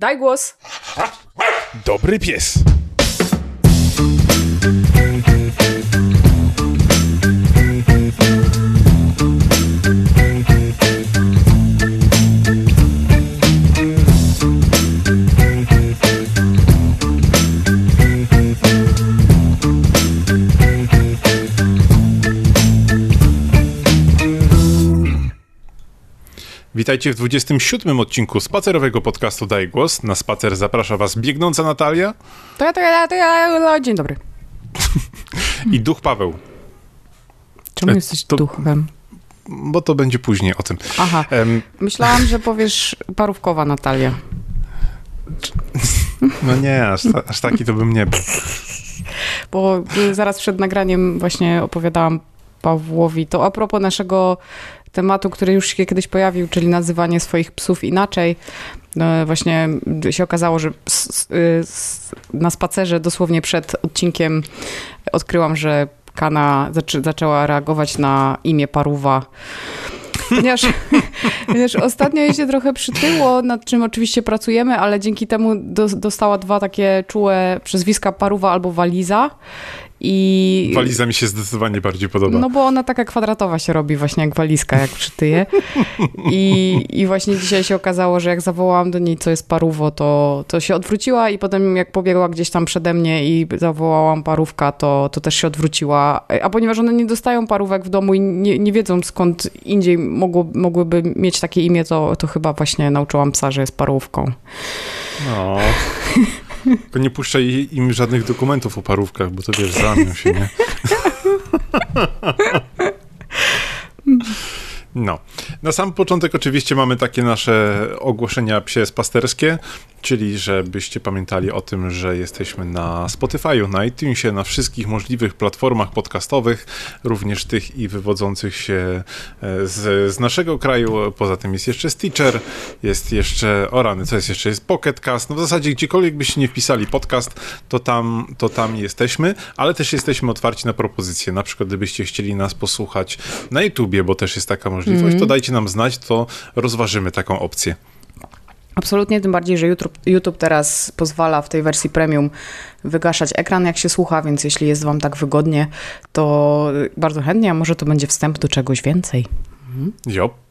Daj głos. Dobry pies. Witajcie w 27 odcinku spacerowego podcastu Daj Głos. Na spacer zaprasza was biegnąca Natalia To ja, to ja, to ja. Dzień dobry. i duch Paweł, Czemu E, jesteś to- duchem? bo to będzie później o tym. Aha. Em, Myślałam, że powiesz parówkowa Natalia. no nie, aż, ta, aż taki to bym nie był. Bo y, zaraz przed nagraniem właśnie opowiadałam Pawłowi to a propos naszego tematu, który już się kiedyś pojawił, czyli nazywanie swoich psów inaczej. No, właśnie się okazało, że na spacerze dosłownie przed odcinkiem odkryłam, że Kana zaczę, zaczęła reagować na imię Paruwa. Ponieważ, ponieważ ostatnio jej się trochę przytyło, nad czym oczywiście pracujemy, ale dzięki temu do, dostała dwa takie czułe przezwiska Paruwa albo Waliza. I Waliza mi się zdecydowanie bardziej podoba. no bo ona taka kwadratowa się robi właśnie jak walizka, jak przytyje. I, I właśnie dzisiaj się okazało, że jak zawołałam do niej, co jest parówo, to, to się odwróciła i potem jak pobiegła gdzieś tam przede mnie i zawołałam parówka, to, to też się odwróciła. A ponieważ one nie dostają parówek w domu i nie, nie wiedzą skąd indziej mogło, mogłyby mieć takie imię, to, to chyba właśnie nauczyłam psa, że jest parówką. No. Tylko nie puszczaj im żadnych dokumentów o parówkach, bo to wiesz, zamią się, nie? No. Na sam początek oczywiście mamy takie nasze ogłoszenia psie pasterskie, czyli żebyście pamiętali o tym, że jesteśmy na Spotify'u, na iTunesie, na wszystkich możliwych platformach podcastowych, również tych i wywodzących się e, z, z naszego kraju. Poza tym jest jeszcze Stitcher, jest jeszcze, o rany, co jest jeszcze? Jest Pocket Cast. No w zasadzie gdziekolwiek byście nie wpisali podcast, to tam, to tam jesteśmy, ale też jesteśmy otwarci na propozycje. Na przykład gdybyście chcieli nas posłuchać na YouTubie, bo też jest taka możliwość, to dajcie nam znać, to rozważymy taką opcję. Absolutnie, tym bardziej, że YouTube, YouTube teraz pozwala w tej wersji premium wygaszać ekran, jak się słucha, więc jeśli jest wam tak wygodnie, to bardzo chętnie, a może to będzie wstęp do czegoś więcej. Jo. E,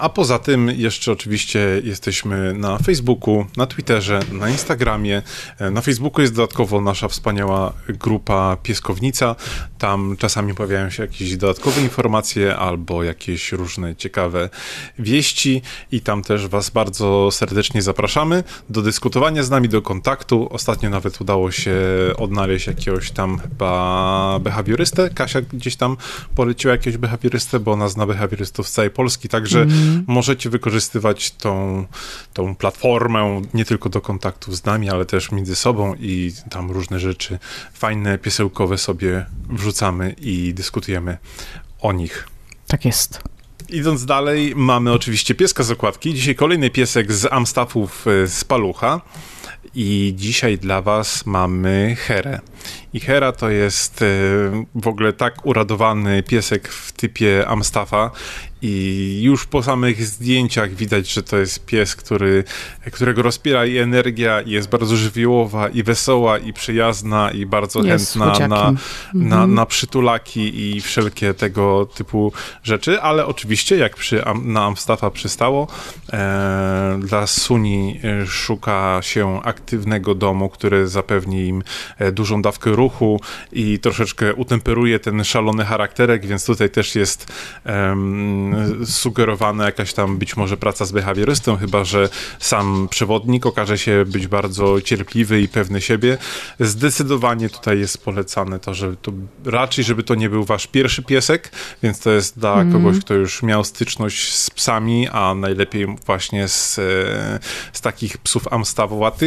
A poza tym jeszcze oczywiście jesteśmy na Facebooku, na Twitterze, na Instagramie. E, Na Facebooku jest dodatkowo nasza wspaniała grupa Pieskownica. Tam czasami pojawiają się jakieś dodatkowe informacje albo jakieś różne ciekawe wieści i tam też was bardzo serdecznie zapraszamy do dyskutowania z nami, do kontaktu. Ostatnio nawet udało się odnaleźć jakiegoś tam chyba behawiorystę. Kasia gdzieś tam poleciła jakiegoś behawiorystę, bo ona zna behawiorystów z całej Polski, także możecie wykorzystywać tą, tą platformę nie tylko do kontaktów z nami, ale też między sobą i tam różne rzeczy fajne, piesełkowe sobie wrzucamy i dyskutujemy o nich. Tak jest. Idąc dalej, mamy oczywiście pieska z okładki. Dzisiaj kolejny piesek z Amstaffów e, z Palucha. I dzisiaj dla Was mamy Herę. I Hera to jest e, w ogóle tak uradowany piesek w typie Amstaffa. I już po samych zdjęciach widać, że to jest pies, który, którego rozpiera i energia, i jest bardzo żywiołowa, i wesoła, i przyjazna, i bardzo Jest chętna na, na, na przytulaki i wszelkie tego typu rzeczy, ale oczywiście, jak przy, na Amstaffa przystało, e, dla Suni e, szuka się aktywnego domu, który zapewni im e, dużą dawkę ruchu i troszeczkę utemperuje ten szalony charakterek, więc tutaj też jest em, sugerowana jakaś tam być może praca z behawiorystą, chyba że sam przewodnik okaże się być bardzo cierpliwy i pewny siebie. Zdecydowanie tutaj jest polecane to, że to raczej, żeby to nie był wasz pierwszy piesek, więc to jest dla kogoś, kto już miał styczność z psami, a najlepiej właśnie z, e, z takich psów amstawowatych.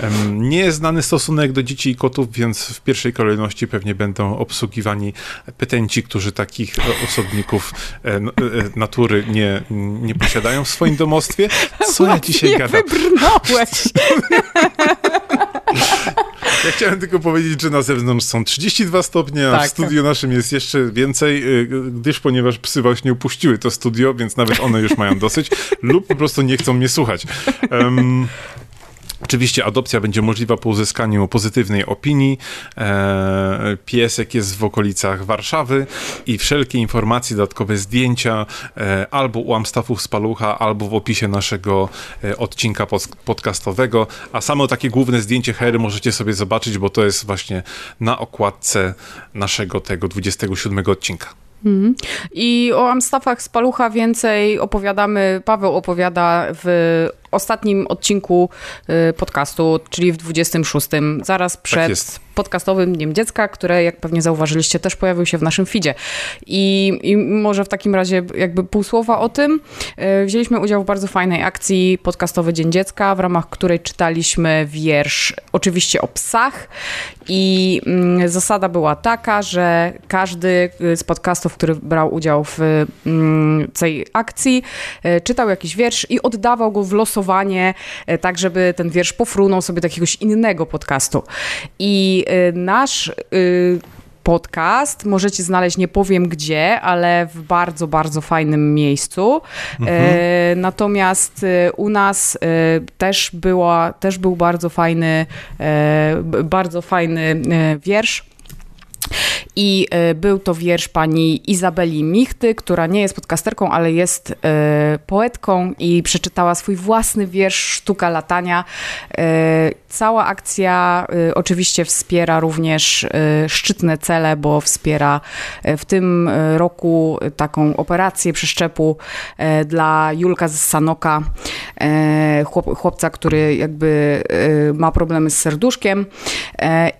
Em, Nie jest znany stosunek do dzieci i kotów, więc w pierwszej kolejności pewnie będą obsługiwani petenci, którzy takich e, osobników e, natury nie, nie posiadają w swoim domostwie. Co ja dzisiaj gadam? wybrnąłeś. Ja chciałem tylko powiedzieć, że na zewnątrz są 32 stopnie, a Tak, w studiu naszym jest jeszcze więcej, y, gdyż ponieważ psy właśnie upuściły to studio, więc nawet one już mają dosyć, lub po prostu nie chcą mnie słuchać. Em, Oczywiście adopcja będzie możliwa po uzyskaniu pozytywnej opinii. E, piesek jest w okolicach Warszawy i wszelkie informacje, dodatkowe zdjęcia e, albo u Amstafów z Palucha, albo w opisie naszego e, odcinka pod, podcastowego. A samo takie główne zdjęcie Hery możecie sobie zobaczyć, bo to jest właśnie na okładce naszego tego 27 odcinka. Mhm. I o Amstafach z Palucha więcej opowiadamy, Paweł opowiada w ostatnim odcinku y, podcastu, czyli w 26, zaraz przed jest. podcastowym Dniem Dziecka, które jak pewnie zauważyliście też pojawił się w naszym feedzie. I, I może w takim razie jakby pół słowa o tym. Y, Wzięliśmy udział w bardzo fajnej akcji podcastowy Dzień Dziecka, w ramach której czytaliśmy wiersz oczywiście o psach i mm, zasada była taka, że każdy y, z podcastów, który brał udział w mm, tej akcji, czytał jakiś wiersz i oddawał go w losowanie, y, tak żeby ten wiersz pofrunął sobie do jakiegoś innego podcastu. I y, nasz y, podcast możecie znaleźć, nie powiem gdzie, ale w bardzo, bardzo fajnym miejscu. E, natomiast e, u nas e, też, była, też był bardzo fajny, e, bardzo fajny e, wiersz. I e, był to wiersz pani Izabeli Michty, która nie jest podcasterką, ale jest e, poetką i przeczytała swój własny wiersz Sztuka latania. E, cała akcja oczywiście wspiera również szczytne cele, bo wspiera w tym roku taką operację przeszczepu dla Julka z Sanoka, chłop, chłopca, który jakby ma problemy z serduszkiem.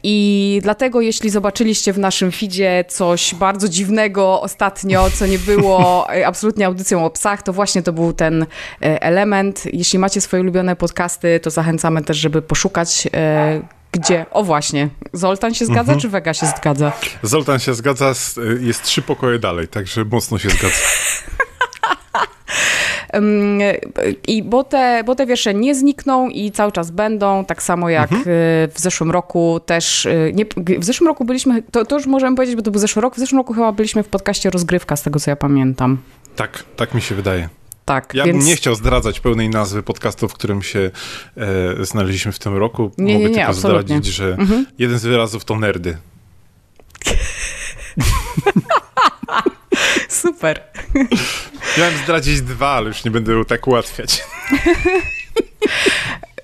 I dlatego, jeśli zobaczyliście w naszym feedzie coś bardzo dziwnego ostatnio, co nie było e, absolutnie audycją o psach, to właśnie to był ten e, element. Jeśli macie swoje ulubione podcasty, to zachęcamy też, żeby poszukać e, gdzie. O właśnie, Zoltan się zgadza, czy Wega się zgadza? Zoltan się zgadza, jest trzy pokoje dalej, także mocno się zgadza. I bo te, bo te wiersze nie znikną i cały czas będą, tak samo jak Mhm. y, w zeszłym roku też. y, Nie, w zeszłym roku byliśmy, to, to już możemy powiedzieć, bo to był zeszły rok. W zeszłym roku chyba byliśmy w podcaście Rozgrywka, z tego co ja pamiętam. Tak, tak mi się wydaje. Tak, Ja więc bym nie chciał zdradzać pełnej nazwy podcastu, w którym się e, znaleźliśmy w tym roku. Nie, Mogę nie, nie, tylko absolutnie. Mhm. zdradzić, że jeden z wyrazów to nerdy. super. Miałem zdradzić dwa, ale już nie będę tak ułatwiać.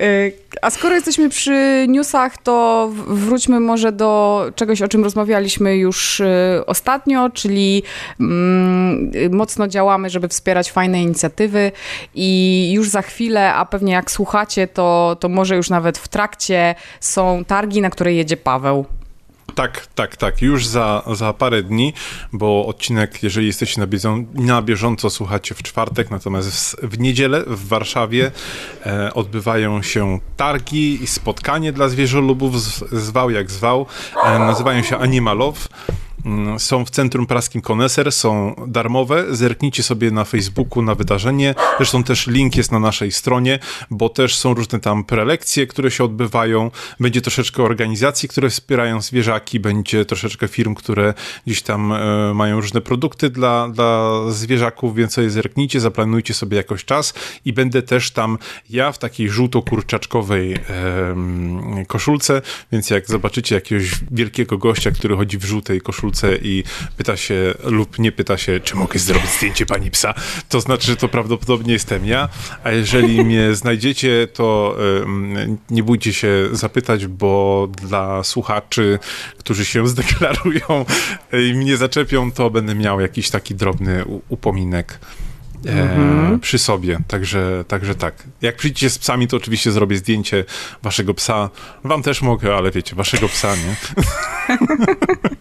Y, A skoro jesteśmy przy newsach, to wróćmy może do czegoś, o czym rozmawialiśmy już y, ostatnio, czyli mm, mocno działamy, żeby wspierać fajne inicjatywy i już za chwilę, a pewnie jak słuchacie, to, to może już nawet w trakcie są targi, na które jedzie Paweł. Tak, tak, tak. Już za, za parę dni, bo odcinek, jeżeli jesteście na, bieżą, na bieżąco, słuchacie w czwartek, natomiast w, w niedzielę w Warszawie e, odbywają się targi i spotkanie dla zwierzolubów, z, zwał jak zwał. E, nazywają się Animalow. Mm, Są w Centrum Praskim Koneser, są darmowe. Zerknijcie sobie na Facebooku na wydarzenie. Zresztą też link jest na naszej stronie, bo też są różne tam prelekcje, które się odbywają. Będzie troszeczkę organizacji, które wspierają zwierzaki, będzie troszeczkę firm, które gdzieś tam e, mają różne produkty dla, dla zwierzaków, więc sobie zerknijcie, zaplanujcie sobie jakoś czas i będę też tam ja w takiej żółto-kurczaczkowej em, koszulce, więc jak zobaczycie jakiegoś wielkiego gościa, który chodzi w żółtej koszulce i pyta się lub nie pyta się, czy mogę zrobić zdjęcie pani psa, to znaczy, że to prawdopodobnie jestem ja, a jeżeli mnie znajdziecie, to nie bójcie się zapytać, bo dla słuchaczy, którzy się zdeklarują i mnie zaczepią, to będę miał jakiś taki drobny upominek e, przy sobie. Także, także tak. Jak przyjdziecie z psami, to oczywiście zrobię zdjęcie waszego psa. Wam też mogę, ale wiecie, waszego psa, nie?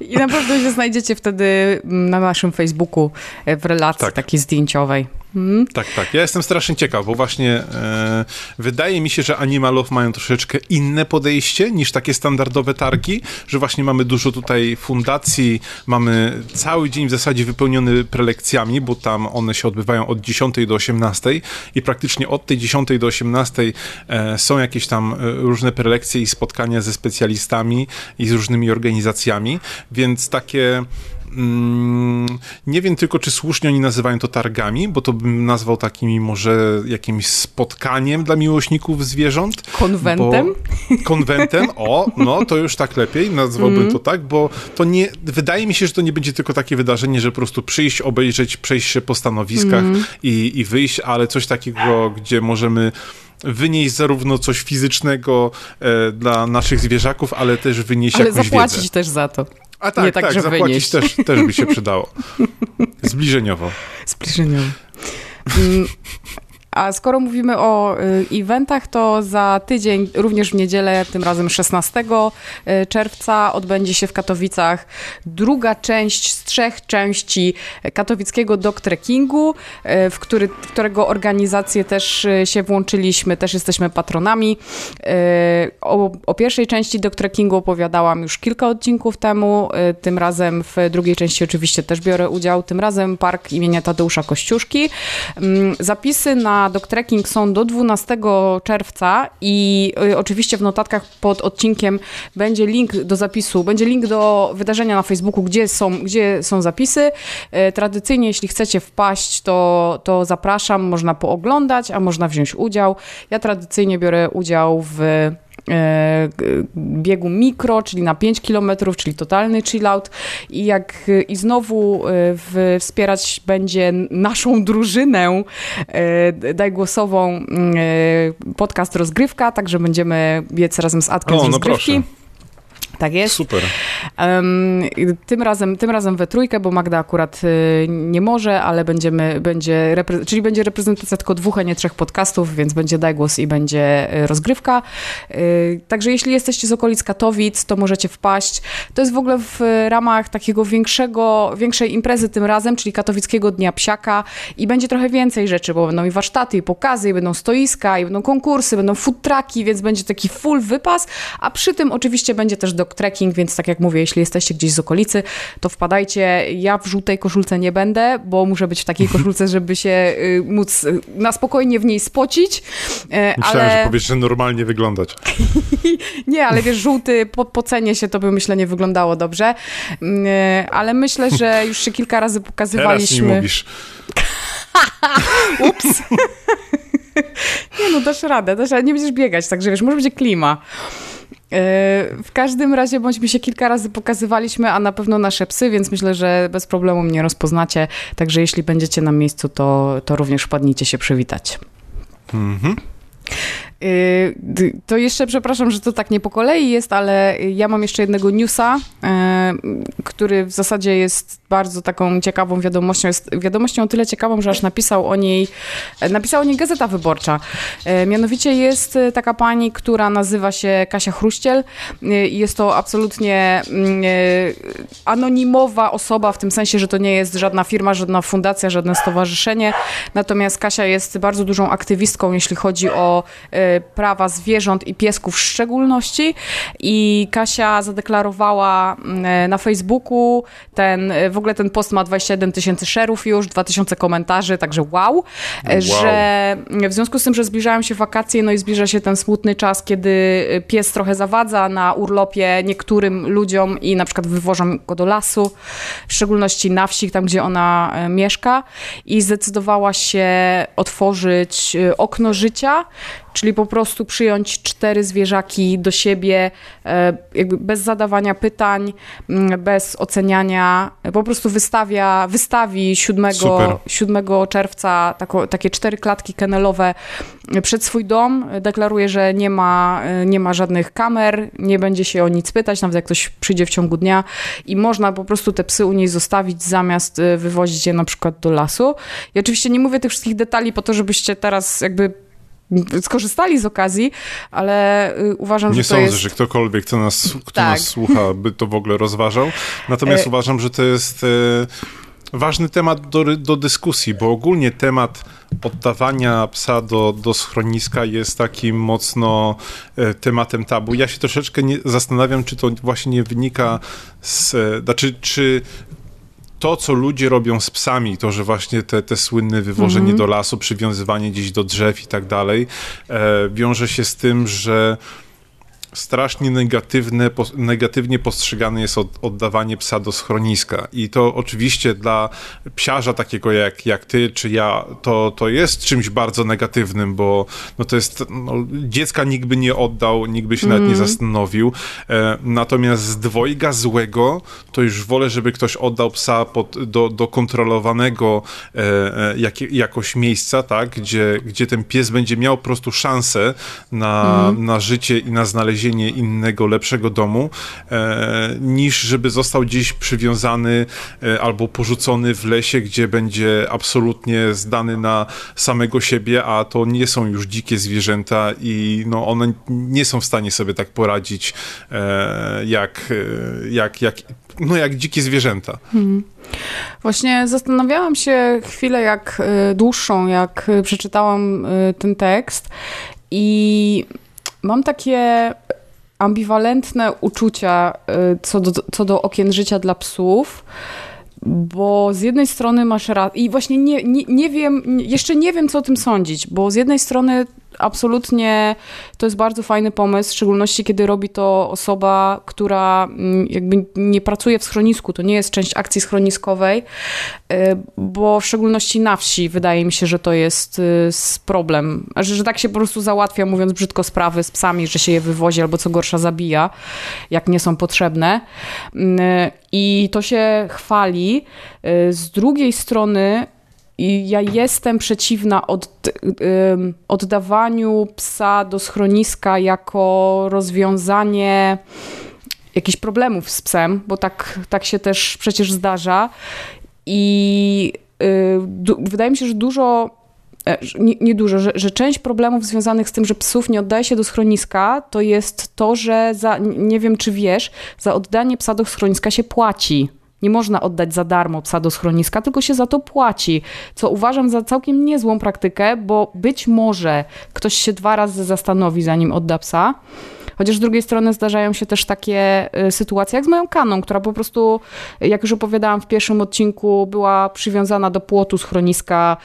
I na pewno się znajdziecie wtedy mm, na naszym Facebooku e, w relacji Tak. takiej zdjęciowej. Hmm? Tak, tak. Ja jestem strasznie ciekaw, bo właśnie e, wydaje mi się, że Animalów mają troszeczkę inne podejście niż takie standardowe targi, że właśnie mamy dużo tutaj fundacji, mamy cały dzień w zasadzie wypełniony prelekcjami, bo tam one się odbywają od 10 do 18 i praktycznie od tej 10 do 18 e, są jakieś tam e, różne prelekcje i spotkania ze specjalistami i z różnymi organizacjami, więc takie Mm, nie wiem tylko, czy słusznie oni nazywają to targami, bo to bym nazwał takimi może jakimś spotkaniem dla miłośników zwierząt. Konwentem? konwentem, o, no to już tak lepiej, nazwałbym mm. to tak, bo to nie, wydaje mi się, że to nie będzie tylko takie wydarzenie, że po prostu przyjść, obejrzeć, przejść się po stanowiskach mm. i, i wyjść, ale coś takiego, gdzie możemy wynieść zarówno coś fizycznego e, dla naszych zwierzaków, ale też wynieść ale jakąś zapłacić wiedzę. też za to. A tak, Nie tak, tak zapłacić też, też by się przydało. Zbliżeniowo. Zbliżeniowo. A skoro mówimy o y, eventach, to za tydzień, również w niedzielę, tym razem 16 y, czerwca, odbędzie się w Katowicach druga część z trzech części katowickiego dog trekkingu, y, w, który, którego organizację też się włączyliśmy, też jesteśmy patronami. O, o pierwszej części dog trekkingu opowiadałam już kilka odcinków temu, tym razem w drugiej części oczywiście też biorę udział, tym razem park imienia Tadeusza Kościuszki. Mm, zapisy na Dog Trekking są do 12 czerwca i y, oczywiście w notatkach pod odcinkiem będzie link do zapisu, będzie link do wydarzenia na Facebooku, gdzie są, gdzie są zapisy. Y, tradycyjnie, jeśli chcecie wpaść, to, to zapraszam, można pooglądać, a można wziąć udział. Ja tradycyjnie biorę udział w biegu mikro, czyli na 5 km, czyli totalny chillout i jak i znowu e, w, wspierać będzie naszą drużynę e, dajgłosową podcast Rozgrywka, także będziemy biec razem z Adkiem o, z no rozgrywki. No tak jest. Super. Tym, razem, tym razem we trójkę, bo Magda akurat y, nie może, ale będziemy, będzie, czyli będzie reprezentacja tylko dwóch, a nie trzech podcastów, więc będzie daj głos i będzie y, rozgrywka. Y, także jeśli jesteście z okolic Katowic, to możecie wpaść. To jest w ogóle w ramach takiego większego, większej imprezy tym razem, czyli Katowickiego Dnia Psiaka i będzie trochę więcej rzeczy, bo będą i warsztaty, i pokazy, i będą stoiska, i będą konkursy, będą food trucki, więc będzie taki full wypas, a przy tym oczywiście będzie też do trekking, więc tak jak mówię, jeśli jesteście gdzieś z okolicy, to wpadajcie. Ja w żółtej koszulce nie będę, bo muszę być w takiej koszulce, żeby się y, móc y, na spokojnie w niej spocić. E, Myślałem, ale... że powiesz, że normalnie wyglądać. nie, ale wiesz, żółty po, po cenie się to by myślę nie wyglądało dobrze. Mm, e, ale myślę, że już się kilka razy pokazywaliśmy. Teraz nie mówisz. Ups. nie no, dasz radę, dasz radę, nie będziesz biegać, także wiesz, może będzie klima. E, w każdym razie bądźmy się kilka razy pokazywaliśmy, a na pewno nasze psy, więc myślę, że bez problemu mnie rozpoznacie. Także jeśli będziecie na miejscu, to, to również wpadnijcie się przywitać. Mhm. Y, to jeszcze, przepraszam, że to tak nie po kolei jest, ale ja mam jeszcze jednego newsa, y, który w zasadzie jest bardzo taką ciekawą wiadomością. Jest wiadomością o tyle ciekawą, że aż napisał o niej, napisała o niej Gazeta Wyborcza. Y, mianowicie jest taka pani, która nazywa się Kasia Chruściel i jest to absolutnie anonimowa osoba, w tym sensie, że to nie jest żadna firma, żadna fundacja, żadne stowarzyszenie. Natomiast Kasia jest bardzo dużą aktywistką, jeśli chodzi o prawa zwierząt i piesków w szczególności. I Kasia zadeklarowała mm, na Facebooku, ten, w ogóle ten post ma 21 tysięcy szerów już, 2000 komentarzy, także wow, wow, że w związku z tym, że zbliżają się wakacje, no i zbliża się ten smutny czas, kiedy pies trochę zawadza na urlopie niektórym ludziom i na przykład wywożą go do lasu, w szczególności na wsi, tam gdzie ona e, mieszka. I zdecydowała się otworzyć e, okno życia, czyli po prostu przyjąć cztery zwierzaki do siebie, e, jakby bez zadawania pytań, mm, bez oceniania, po prostu wystawia, wystawi 7, 7 czerwca tako, takie cztery klatki kennelowe przed swój dom, deklaruje, że nie ma, e, nie ma żadnych kamer, nie będzie się o nic pytać, nawet jak ktoś przyjdzie w ciągu dnia i można po prostu te psy u niej zostawić zamiast e, wywozić je na przykład do lasu. I oczywiście nie mówię tych wszystkich detali po to, żebyście teraz jakby skorzystali z okazji, ale y, uważam, nie że to sądzę, jest... że ktokolwiek, kto nas, kto tak. nas słucha, by to w ogóle rozważał. Natomiast e... uważam, że to jest... E ważny temat do, do dyskusji, bo ogólnie temat oddawania psa do, do schroniska jest takim mocno e, tematem tabu. Ja się troszeczkę nie, zastanawiam, czy to właśnie nie wynika z, e, znaczy, czy to, co ludzie robią z psami, to, że właśnie te, te słynne wywożenie mm -hmm. do lasu, przywiązywanie gdzieś do drzew i tak dalej, e, wiąże się z tym, że strasznie negatywne, negatywnie postrzegane jest od, oddawanie psa do schroniska. I to oczywiście dla psiarza takiego jak, jak ty czy ja, to, to jest czymś bardzo negatywnym, bo no to jest, no, dziecka nikt by nie oddał, nikt by się mm. nawet nie mhm. zastanowił. E, natomiast z dwojga złego, to już wolę, żeby ktoś oddał psa pod, do, do kontrolowanego e, e, jak, jakoś miejsca, tak, gdzie, gdzie ten pies będzie miał po prostu szansę na, mm. na życie i na znalezienie znalezienie innego, lepszego domu, e, niż żeby został gdzieś przywiązany e, albo porzucony w lesie, gdzie będzie absolutnie zdany na samego siebie, a to nie są już dzikie zwierzęta i no, one nie są w stanie sobie tak poradzić e, jak, jak, jak, no, jak dzikie zwierzęta. Hmm. Właśnie zastanawiałam się chwilę jak dłuższą, jak przeczytałam ten tekst i mam takie ambiwalentne uczucia y, co do, co do okien życia dla psów. Bo z jednej strony masz rację, i właśnie nie, nie, nie wiem, jeszcze nie wiem, co o tym sądzić, bo z jednej strony absolutnie to jest bardzo fajny pomysł, w szczególności kiedy robi to osoba, która mm, jakby nie pracuje w schronisku, to nie jest część akcji schroniskowej, y, bo w szczególności na wsi wydaje mi się, że to jest y, problem, że, że tak się po prostu załatwia, mówiąc brzydko, sprawy z psami, że się je wywozi albo co gorsza zabija, jak nie są potrzebne. Y, I to się chwali. Z drugiej strony i ja jestem przeciwna od, oddawaniu psa do schroniska jako rozwiązanie jakichś problemów z psem, bo tak, tak się też przecież zdarza. I y, wydaje mi się, że dużo e, nie, nie, dużo, że, że, część problemów związanych z tym, że psów nie oddaje się do schroniska, to jest to, że za, nie wiem czy wiesz, za oddanie psa do schroniska się płaci. Nie można oddać za darmo psa do schroniska, tylko się za to płaci, co uważam za całkiem niezłą praktykę, bo być może ktoś się dwa razy zastanowi, zanim odda psa. Chociaż z drugiej strony zdarzają się też takie y, sytuacje jak z moją kaną, która po prostu, jak już opowiadałam w pierwszym odcinku, była przywiązana do płotu schroniska.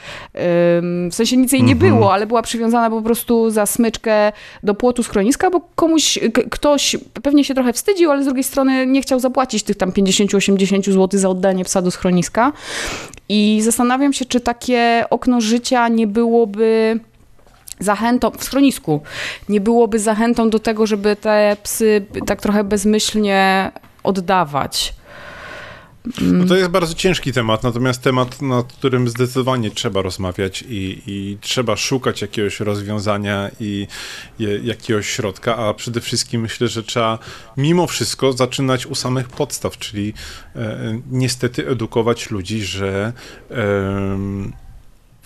W sensie nic jej nie mhm. było, ale była przywiązana po prostu za smyczkę do płotu schroniska, bo komuś, ktoś pewnie się trochę wstydził, ale z drugiej strony nie chciał zapłacić tych tam 50-80 zł za oddanie psa do schroniska. I zastanawiam się, czy takie okno życia nie byłoby zachętą, w schronisku, nie byłoby zachętą do tego, żeby te psy tak trochę bezmyślnie oddawać. No to jest bardzo ciężki temat, natomiast temat, nad którym zdecydowanie trzeba rozmawiać i, i trzeba szukać jakiegoś rozwiązania i je, jakiegoś środka, a przede wszystkim myślę, że trzeba mimo wszystko zaczynać u samych podstaw, czyli e, niestety edukować ludzi, że e,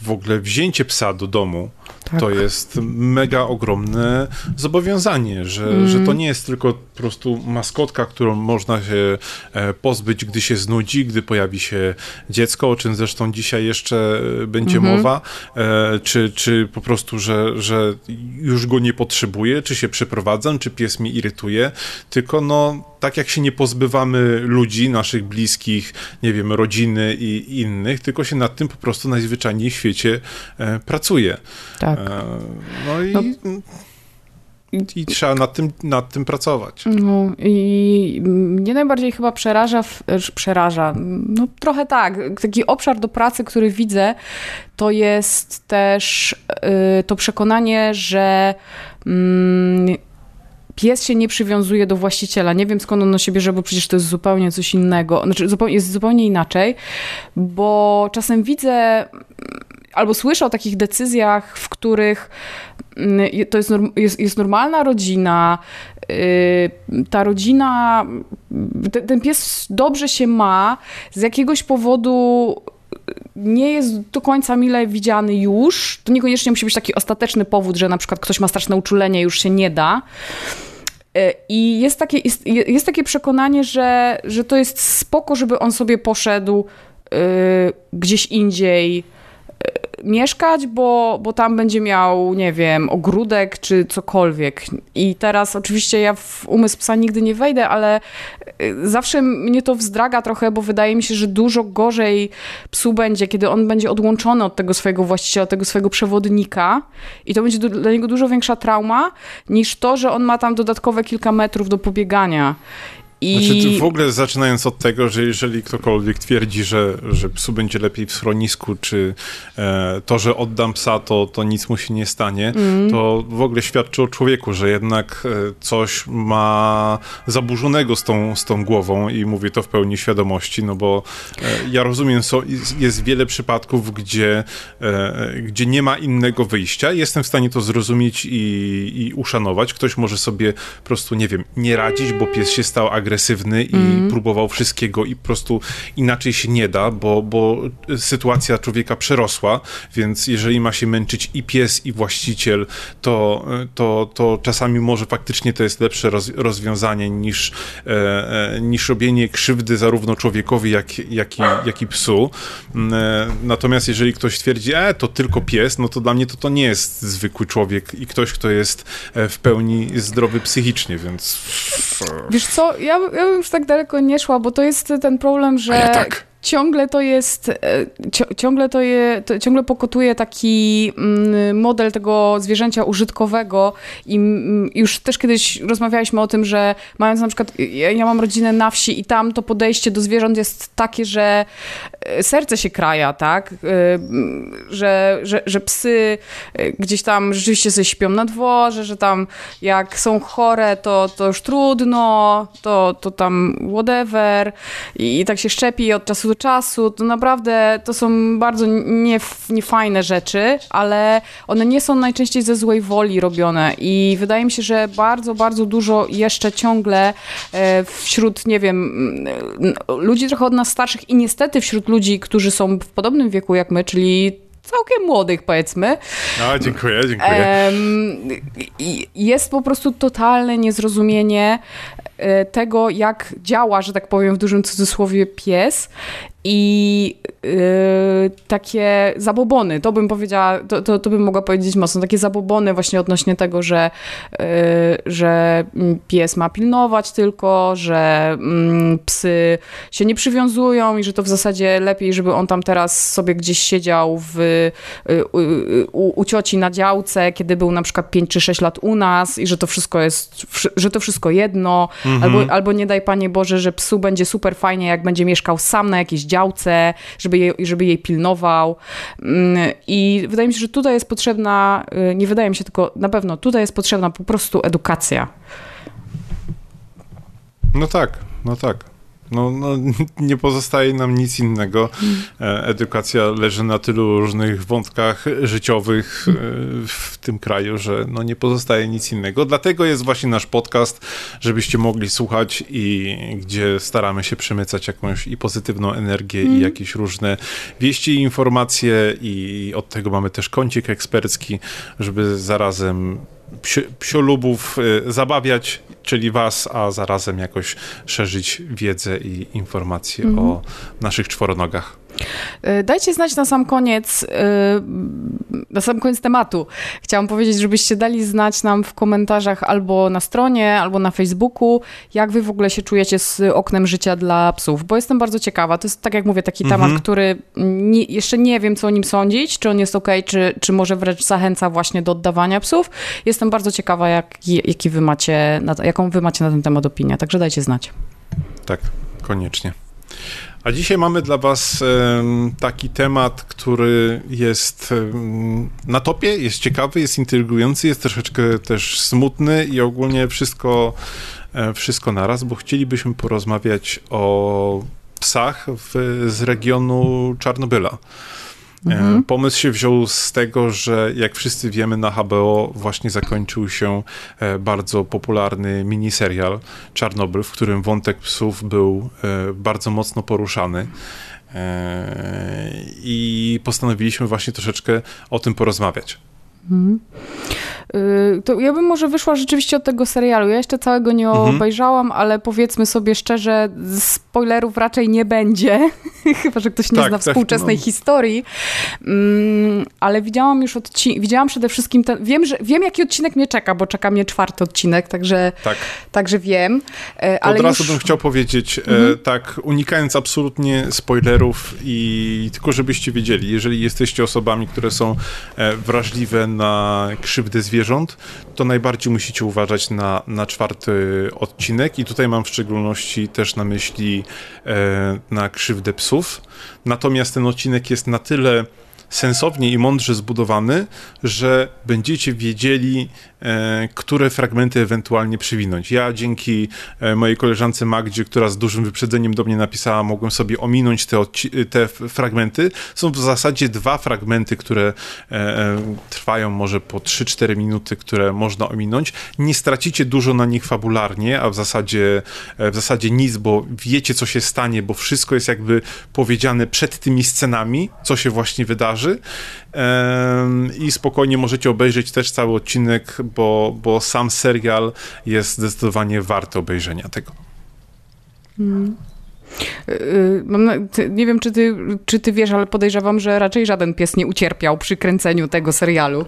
w ogóle wzięcie psa do domu tak. to jest mega ogromne zobowiązanie, że, mm. że to nie jest tylko po prostu maskotka, którą można się e, pozbyć, gdy się znudzi, gdy pojawi się dziecko, o czym zresztą dzisiaj jeszcze e, będzie mm -hmm. mowa, e, czy, czy po prostu, że, że już go nie potrzebuję, czy się przeprowadzam, czy pies mi irytuje, tylko no tak jak się nie pozbywamy ludzi, naszych bliskich, nie wiem, rodziny i innych, tylko się nad tym po prostu najzwyczajniej w świecie pracuje. Tak. E, no i... No i trzeba nad tym, nad tym pracować. No i mnie najbardziej chyba przeraża, przeraża, no trochę tak, taki obszar do pracy, który widzę, to jest też y, to przekonanie, że mm, pies się nie przywiązuje do właściciela. Nie wiem skąd on się bierze, bo przecież to jest zupełnie coś innego. Znaczy, jest zupełnie inaczej, bo czasem widzę albo słyszę o takich decyzjach, w których mm, to jest, jest, jest normalna rodzina, y, ta rodzina, ten pies dobrze się ma, z jakiegoś powodu nie jest do końca mile widziany już. To niekoniecznie musi być taki ostateczny powód, że na przykład ktoś ma straszne uczulenie, już się nie da. Y, I jest takie, jest, jest takie przekonanie, że, że to jest spoko, żeby on sobie poszedł gdzieś indziej mieszkać, bo, bo tam będzie miał, nie wiem, ogródek czy cokolwiek. I teraz oczywiście ja w umysł psa nigdy nie wejdę, ale y, zawsze mnie to wzdraga trochę, bo wydaje mi się, że dużo gorzej psu będzie, kiedy on będzie odłączony od tego swojego właściciela, tego swojego przewodnika i to będzie dla niego dużo większa trauma niż to, że on ma tam dodatkowe kilka metrów do pobiegania. I... Znaczy, w ogóle zaczynając od tego, że jeżeli ktokolwiek twierdzi, że, że psu będzie lepiej w schronisku, czy e, to, że oddam psa, to, to nic mu się nie stanie, mm. to w ogóle świadczy o człowieku, że jednak e, coś ma zaburzonego z tą, z tą głową i mówię to w pełni świadomości, no bo e, ja rozumiem, so, jest wiele przypadków, gdzie, e, gdzie nie ma innego wyjścia. Jestem w stanie to zrozumieć i, i uszanować. Ktoś może sobie po prostu, nie wiem, nie radzić, bo pies się stał agresywny agresywny i mm. próbował wszystkiego i po prostu inaczej się nie da, bo, bo sytuacja człowieka przerosła, więc jeżeli ma się męczyć i pies, i właściciel, to, to, to czasami może faktycznie to jest lepsze roz, rozwiązanie niż, e, e niż robienie krzywdy zarówno człowiekowi, jak, jak, i, jak i psu. Mm, e, natomiast jeżeli ktoś twierdzi, e, to tylko pies, no to dla mnie to, to nie jest zwykły człowiek i ktoś, kto jest e, w pełni zdrowy psychicznie, więc... Wiesz co, ja ja bym już tak daleko nie szła, bo to jest ten problem, że ja tak ciągle to jest, e, ciągle to je, to ciągle pokotuje taki mm, model tego zwierzęcia użytkowego i już też kiedyś rozmawialiśmy o tym, że mając na przykład, ja mam rodzinę na wsi i tam to podejście do zwierząt jest takie, że e, serce się kraja, tak, e, że, że, że psy gdzieś tam rzeczywiście sobie śpią na dworze, że tam jak są chore, to, to już trudno, to, to tam whatever i, i tak się szczepi od czasu do czasu, to naprawdę to są bardzo niefajne rzeczy, ale one nie są najczęściej ze złej woli robione i wydaje mi się, że bardzo, bardzo dużo jeszcze ciągle e, wśród, nie wiem, ludzi trochę od nas starszych i niestety wśród ludzi, którzy są w podobnym wieku jak my, czyli całkiem młodych, powiedzmy. No, dziękuję, dziękuję. Jest po prostu totalne niezrozumienie tego, jak działa, że tak powiem w dużym cudzysłowie, pies i yy, takie zabobony, to bym powiedziała, to, to, to, bym mogła powiedzieć mocno, takie zabobony właśnie odnośnie tego, że, yy, że pies ma pilnować tylko, że yy, psy się nie przywiązują i że to w zasadzie lepiej, żeby on tam teraz sobie gdzieś siedział w, u, u cioci na działce, kiedy był na przykład 5 czy 6 lat u nas i że to wszystko jest, że to wszystko jedno, mhm. albo, albo nie daj Panie Boże, że psu będzie super fajnie, jak będzie mieszkał sam na jakiejś działce, żeby jej, żeby jej pilnował. Mm, I wydaje mi się, że tutaj jest potrzebna, y, nie wydaje mi się tylko, na pewno tutaj jest potrzebna po prostu edukacja. No tak, no tak. No, no, nie pozostaje nam nic innego. E, edukacja leży na tylu różnych wątkach życiowych e, w tym kraju, że no nie pozostaje nic innego. Dlatego jest właśnie nasz podcast, żebyście mogli słuchać i gdzie staramy się przemycać jakąś i pozytywną energię mm. i jakieś różne wieści i informacje i od tego mamy też kącik ekspercki, żeby zarazem psiolubów y, zabawiać, czyli was, a zarazem jakoś szerzyć wiedzę i informacje -hmm. o naszych czworonogach. E, dajcie znać na sam koniec, e, na sam koniec tematu. Chciałam powiedzieć, żebyście dali znać nam w komentarzach albo na stronie, albo na Facebooku, jak wy w ogóle się czujecie z oknem życia dla psów, bo jestem bardzo ciekawa. To jest, tak jak mówię, taki mhm. temat, który nie, jeszcze nie wiem, co o nim sądzić, czy on jest ok, czy, czy może wręcz zachęca właśnie do oddawania psów. Jestem bardzo ciekawa, jak, jaki wy macie, jaką wy macie na ten temat opinię, także dajcie znać. Tak, koniecznie. A dzisiaj mamy dla Was taki temat, który jest na topie, jest ciekawy, jest intrygujący, jest troszeczkę też smutny i ogólnie wszystko, e, wszystko naraz, bo chcielibyśmy porozmawiać o psach w, z regionu Czarnobyla. Mhm. Pomysł się wziął z tego, że jak wszyscy wiemy, na HBO właśnie zakończył się e, bardzo popularny miniserial Czarnobyl, w którym wątek psów był e, bardzo mocno poruszany. I postanowiliśmy właśnie troszeczkę o tym porozmawiać. Mhm. Yy, to ja bym może wyszła rzeczywiście od tego serialu. Ja jeszcze całego nie mhm. obejrzałam, ale powiedzmy sobie szczerze, spoilerów raczej nie będzie. Chyba, że ktoś nie tak, zna tak, współczesnej no. historii. Mm, ale widziałam już odcinek, widziałam przede wszystkim ten, wiem, że, wiem jaki odcinek mnie czeka, bo czeka mnie czwarty odcinek, także, tak. także wiem. E, ale Od razu już... bym chciał powiedzieć, e, mhm. tak unikając absolutnie spoilerów i tylko żebyście wiedzieli, jeżeli jesteście osobami, które są e, wrażliwe na krzywdę zwierząt, to najbardziej musicie uważać na, na czwarty odcinek i tutaj mam w szczególności też na myśli na krzywdę psów. Natomiast ten odcinek jest na tyle sensownie i mądrze zbudowany, że będziecie wiedzieli, e, które fragmenty ewentualnie przywinąć. Ja dzięki e, mojej koleżance Magdzie, która z dużym wyprzedzeniem do mnie napisała, mogłem sobie ominąć te, te fragmenty. Są w zasadzie dwa fragmenty, które e, trwają może po 3-4 minuty, które można ominąć. Nie stracicie dużo na nich fabularnie, a w zasadzie, w zasadzie nic, bo wiecie, co się stanie, bo wszystko jest jakby powiedziane przed tymi scenami, co się właśnie wydarzy i spokojnie możecie obejrzeć też cały odcinek, bo, bo sam serial jest zdecydowanie warty obejrzenia tego. Hmm. Nie wiem, czy ty, czy ty wiesz, ale podejrzewam, że raczej żaden pies nie ucierpiał przy kręceniu tego serialu.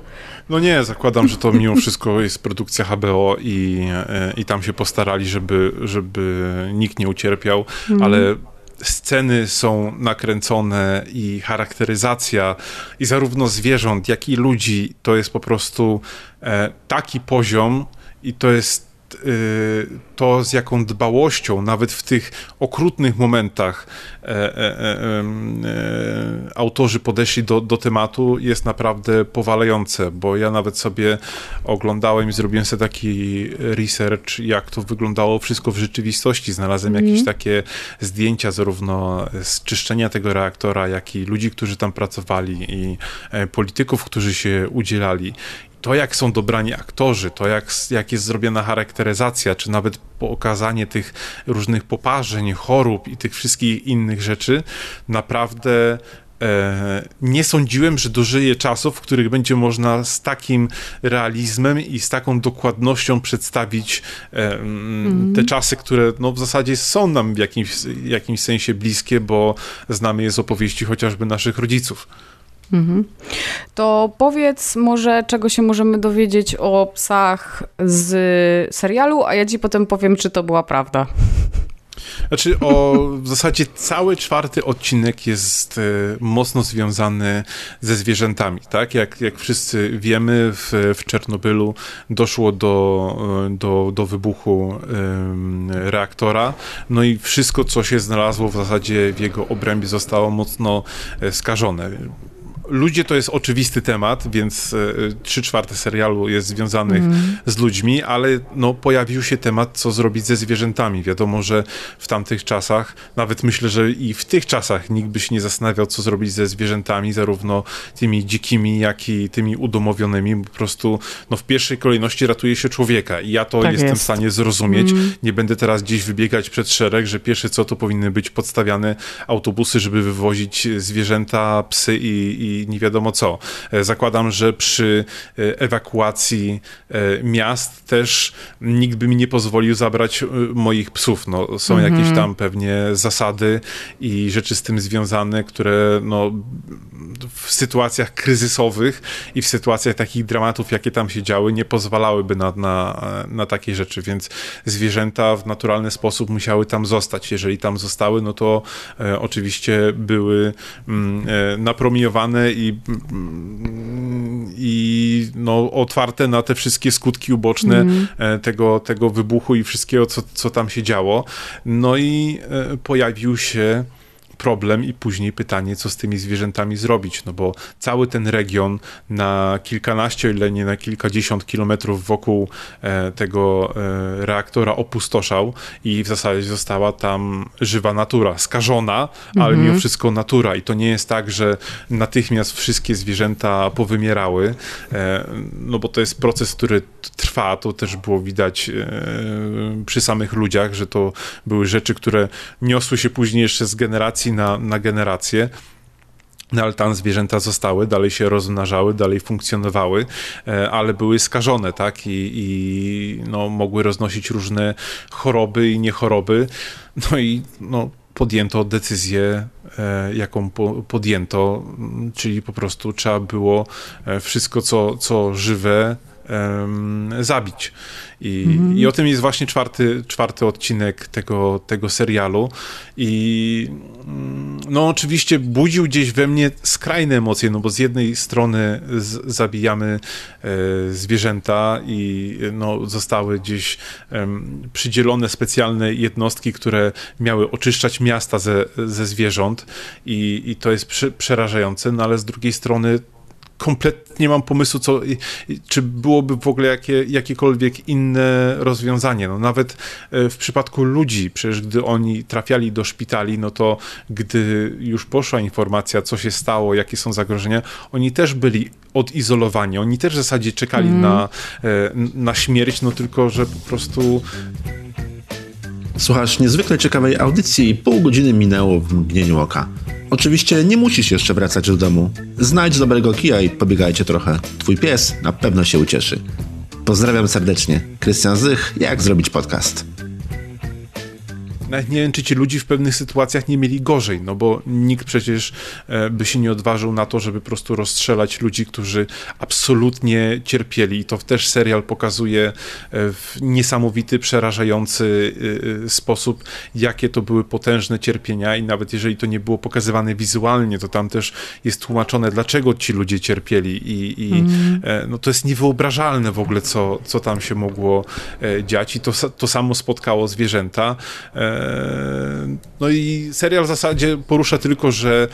No nie, zakładam, że to mimo wszystko jest produkcja HBO i, i tam się postarali, żeby, żeby nikt nie ucierpiał, mm. ale sceny są nakręcone i charakteryzacja i zarówno zwierząt, jak i ludzi to jest po prostu e, taki poziom i to jest to, z jaką dbałością, nawet w tych okrutnych momentach, e, e, e, autorzy podeszli do, do tematu, jest naprawdę powalające, bo ja nawet sobie oglądałem i zrobiłem sobie taki research, jak to wyglądało wszystko w rzeczywistości. Znalazłem mm. jakieś takie zdjęcia, zarówno z czyszczenia tego reaktora, jak i ludzi, którzy tam pracowali, i polityków, którzy się udzielali to, jak są dobrani aktorzy, to, jak, jak jest zrobiona charakteryzacja, czy nawet pokazanie tych różnych poparzeń, chorób i tych wszystkich innych rzeczy, naprawdę e, nie sądziłem, że dożyję czasów, w których będzie można z takim realizmem i z taką dokładnością przedstawić e, mm. te czasy, które no, w zasadzie są nam w jakimś, jakimś sensie bliskie, bo znamy je z opowieści chociażby naszych rodziców. Mhm. To powiedz może, czego się możemy dowiedzieć o psach z serialu, a ja ci potem powiem, czy to była prawda. Znaczy, o, w zasadzie cały czwarty odcinek jest e, mocno związany ze zwierzętami, tak? Jak, jak wszyscy wiemy, w, w Czernobylu doszło do, e, do, do wybuchu e, reaktora, no i wszystko, co się znalazło w zasadzie w jego obrębie zostało mocno e, skażone ludzie to jest oczywisty temat, więc e, trzy czwarte serialu jest związanych mm. z ludźmi, ale no, pojawił się temat, co zrobić ze zwierzętami. Wiadomo, że w tamtych czasach, nawet myślę, że i w tych czasach nikt by się nie zastanawiał, co zrobić ze zwierzętami, zarówno tymi dzikimi, jak i tymi udomowionymi. Po prostu no, w pierwszej kolejności ratuje się człowieka i ja to tak jestem jest. w stanie zrozumieć. Mm. Nie będę teraz gdzieś wybiegać przed szereg, że pierwsze co, to powinny być podstawiane autobusy, żeby wywozić zwierzęta, psy i, i nie wiadomo co. E, zakładam, że przy e, ewakuacji e, miast też nikt by mi nie pozwolił zabrać moich psów. No, są mhm. jakieś tam pewnie zasady i rzeczy z tym związane, które no, w sytuacjach kryzysowych i w sytuacjach takich dramatów, jakie tam się działy, nie pozwalałyby na, na, na takie rzeczy, więc zwierzęta w naturalny sposób musiały tam zostać. Jeżeli tam zostały, no to e, oczywiście były mm, e, napromiowane i, i no, otwarte na te wszystkie skutki uboczne mm. tego, tego wybuchu i wszystkiego, co, co tam się działo. No i e, pojawił się problem i później pytanie, co z tymi zwierzętami zrobić, no bo cały ten region na kilkanaście, ile nie na kilkadziesiąt kilometrów wokół e, tego e, reaktora opustoszał i w zasadzie została tam żywa natura, skażona, ale mhm. mimo wszystko natura i to nie jest tak, że natychmiast wszystkie zwierzęta powymierały, e, no bo to jest proces, który trwa, to też było widać przy samych ludziach, że to były rzeczy, które niosły się później jeszcze z generacji na, na generację. no ale tam zwierzęta zostały, dalej się rozmnażały, dalej funkcjonowały, e, ale były skażone, tak? I, i no, mogły roznosić różne choroby i niechoroby. No i no, podjęto decyzję, e, jaką podjęto, czyli po prostu trzeba było e, wszystko, co, co żywe, zabić. I, mhm. I o tym jest właśnie czwarty, czwarty odcinek tego, tego serialu. I mm, no oczywiście budził gdzieś we mnie skrajne emocje, no bo z jednej strony z, zabijamy e, zwierzęta i no, zostały gdzieś e, przydzielone specjalne jednostki, które miały oczyszczać miasta ze, ze zwierząt i, i to jest przy, przerażające, no ale z drugiej strony kompletnie nie mam pomysłu, co, czy byłoby w ogóle jakie, jakiekolwiek inne rozwiązanie. No, nawet e, w przypadku ludzi, przecież gdy oni trafiali do szpitali, no to gdy już poszła informacja, co się stało, jakie są zagrożenia, oni też byli odizolowani. Oni też w zasadzie czekali mm. na, e, na śmierć, no tylko, że po prostu Słuchasz niezwykle ciekawej audycji i pół godziny minęło w mgnieniu oka. Oczywiście nie musisz jeszcze wracać do domu. Znajdź dobrego kija i pobiegajcie trochę. Twój pies na pewno się ucieszy. Pozdrawiam serdecznie. Krystian Zych, jak zrobić podcast. Nawet nie wiem, czy ci ludzie w pewnych sytuacjach nie mieli gorzej, no bo nikt przecież e, by się nie odważył na to, żeby po prostu rozstrzelać ludzi, którzy absolutnie cierpieli. I to też serial pokazuje e, w niesamowity, przerażający e, sposób, jakie to były potężne cierpienia i nawet jeżeli to nie było pokazywane wizualnie, to tam też jest tłumaczone, dlaczego ci ludzie cierpieli i, i mm. no to jest niewyobrażalne w ogóle, co, co tam się mogło dziać i to, to samo spotkało zwierzęta. No i serial w zasadzie porusza tylko, że,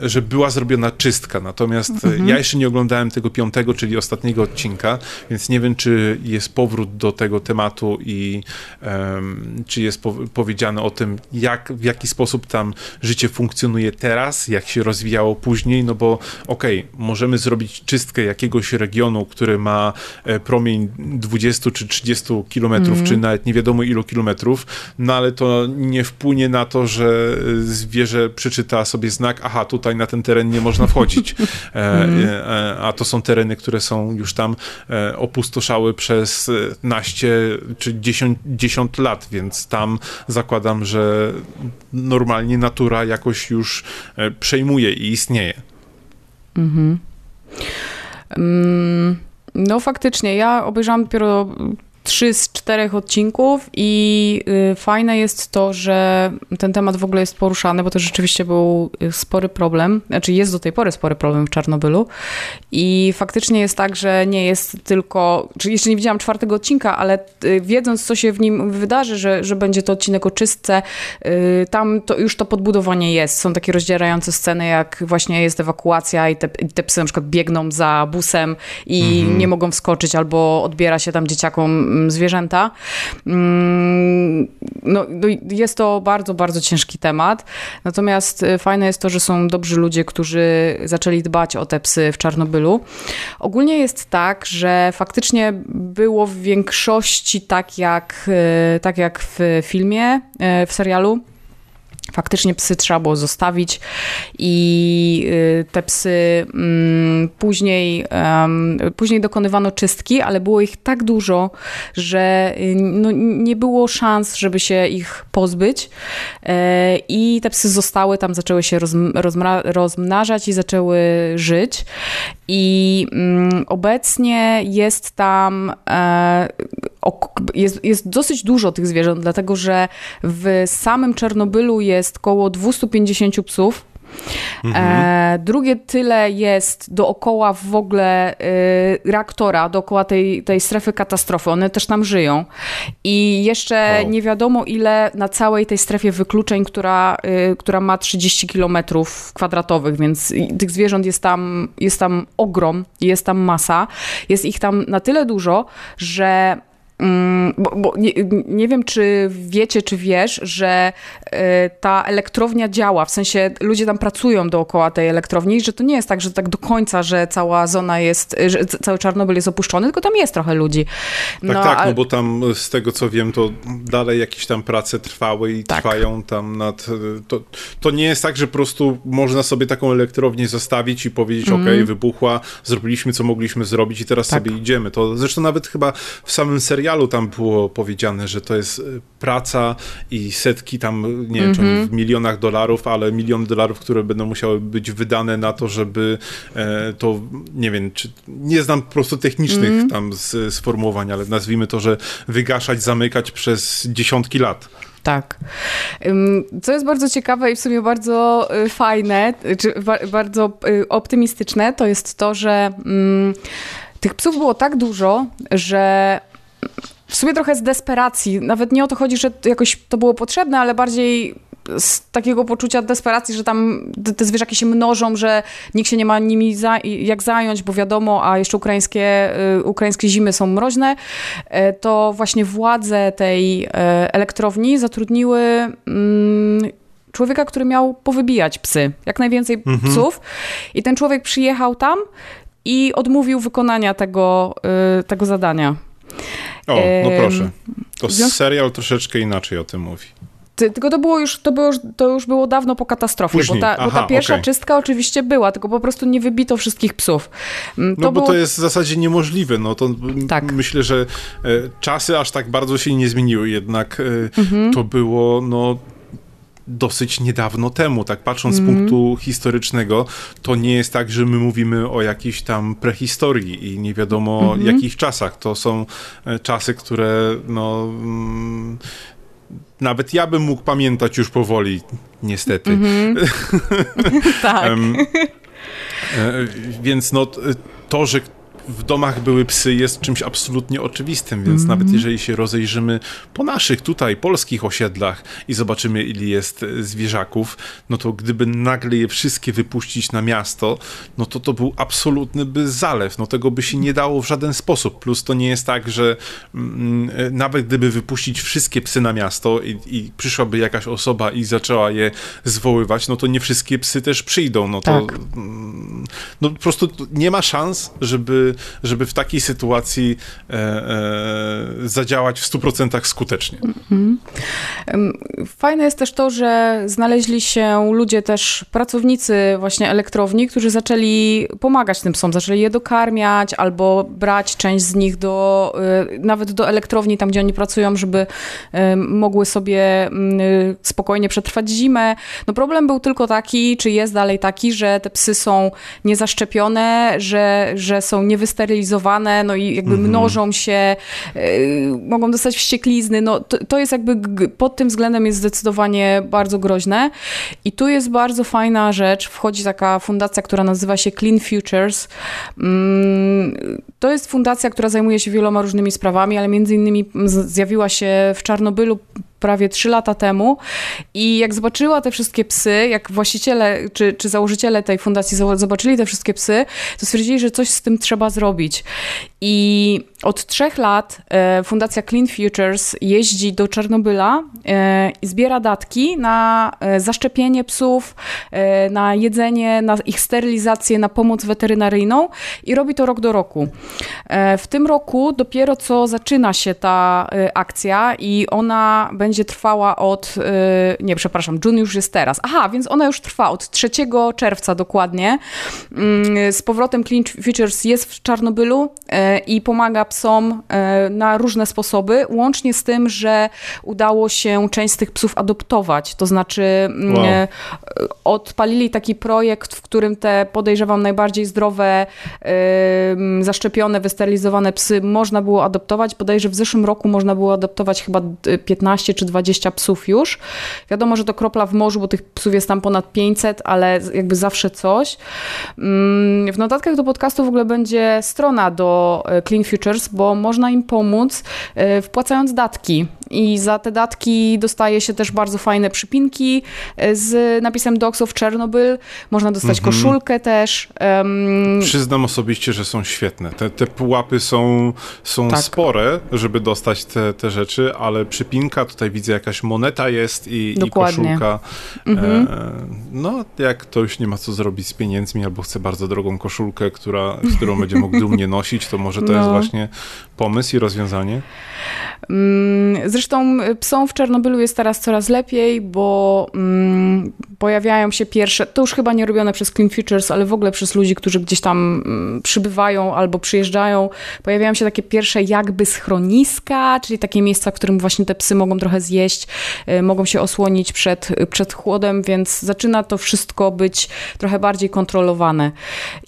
że była zrobiona czystka. Natomiast mhm. ja jeszcze nie oglądałem tego piątego, czyli ostatniego odcinka, więc nie wiem, czy jest powrót do tego tematu i um, czy jest po powiedziane o tym, jak, w jaki sposób tam życie funkcjonuje teraz, jak się rozwijało później, no bo okej, okay, możemy zrobić czystkę jakiegoś regionu, który ma e, promień 20 czy 30 kilometrów, mhm. czy nawet nie wiadomo ilu kilometrów, no ale to nie wpłynie na to, że zwierzę przeczyta sobie znak, aha, tutaj na ten teren nie można wchodzić. E, e, a to są tereny, które są już tam e, opustoszały przez naście czy dziesiąt, dziesiąt lat, więc tam zakładam, że normalnie natura jakoś już przejmuje i istnieje. Mhm. Mm, no faktycznie, ja obejrzałam dopiero trzy z czterech odcinków i y, fajne jest to, że ten temat w ogóle jest poruszany, bo to rzeczywiście był y, spory problem, znaczy jest do tej pory spory problem w Czarnobylu i faktycznie jest tak, że nie jest tylko, jeszcze nie widziałam czwartego odcinka, ale y, wiedząc, co się w nim wydarzy, że, że będzie to odcinek o czystce, tam to już to podbudowanie jest. Są takie rozdzierające sceny, jak właśnie jest ewakuacja i te, te psy na przykład biegną za busem i mhm. nie mogą wskoczyć, albo odbiera się tam dzieciakom zwierzęta. Mm, no, no, jest to bardzo, bardzo ciężki temat. Natomiast y, fajne jest to, że są dobrzy ludzie, którzy zaczęli dbać o te psy w Czarnobylu. Ogólnie jest tak, że faktycznie było w większości tak jak, y, tak jak w filmie, y, w serialu faktycznie psy trzeba było zostawić i y, te psy mm, później, później dokonywano czystki, ale było ich tak dużo, że y, no, nie było szans, żeby się ich pozbyć. E, i te psy zostały, tam zaczęły się rozmnażać i zaczęły żyć i mm, obecnie jest tam e, jest, jest dosyć dużo tych zwierząt, dlatego że w samym Czernobylu jest około 250 psów. Mhm. E, drugie tyle jest dookoła w ogóle y, reaktora, dookoła tej, tej strefy katastrofy. One też tam żyją. I jeszcze wow. nie wiadomo ile na całej tej strefie wykluczeń, która, y, która ma 30 kilometrów kwadratowych, więc tych zwierząt jest tam, jest tam ogrom, jest tam masa. Jest ich tam na tyle dużo, że bo, bo nie, nie, wiem, czy wiecie, czy wiesz, że e, ta elektrownia działa, w sensie ludzie tam pracują dookoła tej elektrowni, że to nie jest tak, że tak do końca, że cała zona jest, że cały Czarnobyl jest opuszczony, tylko tam jest trochę ludzi. No, tak, tak, no bo tam z tego co wiem, to dalej jakieś tam prace trwały i tak. trwają tam nad... To, to nie jest tak, że po prostu można sobie taką elektrownię zostawić i powiedzieć, mm. ok, wybuchła, zrobiliśmy co mogliśmy zrobić i teraz tak. sobie idziemy. To zresztą nawet chyba w samym serialu tam było powiedziane, że to jest e, praca i setki tam, nie wiem, czy mhm. w milionach dolarów, ale milion dolarów, które będą musiały być wydane na to, żeby e, to, nie wiem, czy nie znam po prostu technicznych mm. tam z, sformułowań, ale nazwijmy to, że wygaszać, zamykać przez dziesiątki lat. Tak. Co jest bardzo ciekawe i w sumie bardzo y, fajne, czy bardzo y, optymistyczne, to jest to, że mm, tych psów było tak dużo, że w sumie trochę z desperacji. Nawet nie o to chodzi, że jakoś to było potrzebne, ale bardziej z takiego poczucia desperacji, że tam te zwierzaki się mnożą, że nikt się nie ma nimi za, jak zająć, bo wiadomo, a jeszcze ukraińskie, y, ukraińskie zimy są mroźne, e, to właśnie władze tej e, elektrowni zatrudniły mm, człowieka, który miał powybijać psy, jak najwięcej mhm. psów. I ten człowiek przyjechał tam i odmówił wykonania tego, y, tego zadania. O, no proszę. To serial troszeczkę inaczej o tym mówi. Tylko to było już, to było, to już było dawno po katastrofie, bo ta, Aha, bo ta, pierwsza okay. czystka oczywiście była, tylko po prostu nie wybito wszystkich psów. Mm, to no bo było... to jest w zasadzie niemożliwe, no to tak. myślę, że e, czasy aż tak bardzo się nie zmieniły, jednak e, mhm. to było, no dosyć niedawno temu, tak patrząc mm. z mhm. punktu historycznego, to nie jest tak, że my mówimy o jakiejś tam prehistorii i nie wiadomo mm -hmm. jakich czasach. To są e, czasy, które no mm, nawet ja bym mógł pamiętać już powoli, niestety. Mm -hmm. tak. um, więc no to, że w domach były psy jest czymś absolutnie oczywistym, więc mm -hmm. nawet jeżeli się rozejrzymy po naszych tutaj polskich osiedlach i zobaczymy ile jest e, zwierzaków, no to gdyby nagle je wszystkie wypuścić na miasto, no to to był absolutny by zalew, no tego by się nie dało w żaden sposób, plus to nie jest tak, że mm, e, nawet gdyby wypuścić wszystkie psy na miasto i, i, przyszłaby jakaś osoba i zaczęła je zwoływać, no to nie wszystkie psy też przyjdą, no to tak. mm, no po prostu nie ma szans, żeby żeby, w takiej sytuacji e, e, zadziałać w 100% skutecznie. Mhm. Fajne jest też to, że znaleźli się ludzie też, pracownicy właśnie elektrowni, którzy zaczęli pomagać tym psom, zaczęli je dokarmiać albo brać część z nich do, e, nawet do elektrowni, tam gdzie oni pracują, żeby e, mogły sobie spokojnie przetrwać zimę. No problem był tylko taki, czy jest dalej taki, że te psy są niezaszczepione, że, że są niewysokie wysterylizowane, no i jakby mhm. mnożą się, y, mogą dostać wścieklizny, no to, to jest jakby pod tym względem jest zdecydowanie bardzo groźne. I tu jest bardzo fajna rzecz, wchodzi taka fundacja, która nazywa się Clean Futures. Mm, to jest fundacja, która zajmuje się wieloma różnymi sprawami, ale między innymi zjawiła się w Czarnobylu prawie 3 lata temu i jak zobaczyła te wszystkie psy, jak właściciele czy, czy założyciele tej fundacji zobaczyli te wszystkie psy, to stwierdzili, że coś z tym trzeba zrobić. I od trzech lat e, Fundacja Clean Futures jeździ do Czarnobyla e, i zbiera datki na e, zaszczepienie psów, na jedzenie, na ich sterylizację, na pomoc weterynaryjną i robi to rok do roku. W tym roku dopiero co zaczyna się ta akcja i ona będzie trwała od, nie przepraszam, June już jest teraz. Aha, więc ona już trwa od 3 czerwca dokładnie. Mm, z powrotem Clean Futures jest w Czarnobylu i pomaga psom e, na różne sposoby, łącznie z tym, że udało się część z tych psów adoptować. To znaczy mm, wow. Odpalili taki projekt, w którym te podejrzewam najbardziej zdrowe, zaszczepione, wysterylizowane psy można było adoptować. Podejrzewam, w zeszłym roku można było adoptować chyba 15 czy 20 psów już. Wiadomo, że to kropla w morzu, bo tych psów jest tam ponad 500, ale jakby zawsze coś. Mm, w notatkach do podcastu w ogóle będzie strona do e, Clean Futures, bo można im pomóc wpłacając datki I za te datki dostaje się też bardzo fajne przypinki e, z napisem Dogs of Chernobyl. Można dostać mhm. koszulkę też. Um... Przyznam osobiście, że są świetne. Te, te pułapy są, są tak. spore, żeby dostać te, te rzeczy, ale przypinka, tutaj widzę jakaś moneta jest i, i koszulka. Mhm. E, no, jak ktoś nie ma co zrobić z pieniędzmi albo chce bardzo drogą koszulkę, która, którą będzie mógł dumnie nosić, to może to no. jest właśnie pomysł i rozwiązanie? Mm, zresztą psom w Czarnobylu jest teraz coraz lepiej, bo mm, pojawiają się pierwsze, to już chyba nie robione przez Clean Futures, ale w ogóle przez ludzi, którzy gdzieś tam mm, przybywają albo przyjeżdżają, pojawiają się takie pierwsze jakby schroniska, czyli takie miejsca, w którym właśnie te psy mogą trochę zjeść, y, mogą się osłonić przed, przed chłodem, więc zaczyna to wszystko być trochę bardziej kontrolowane.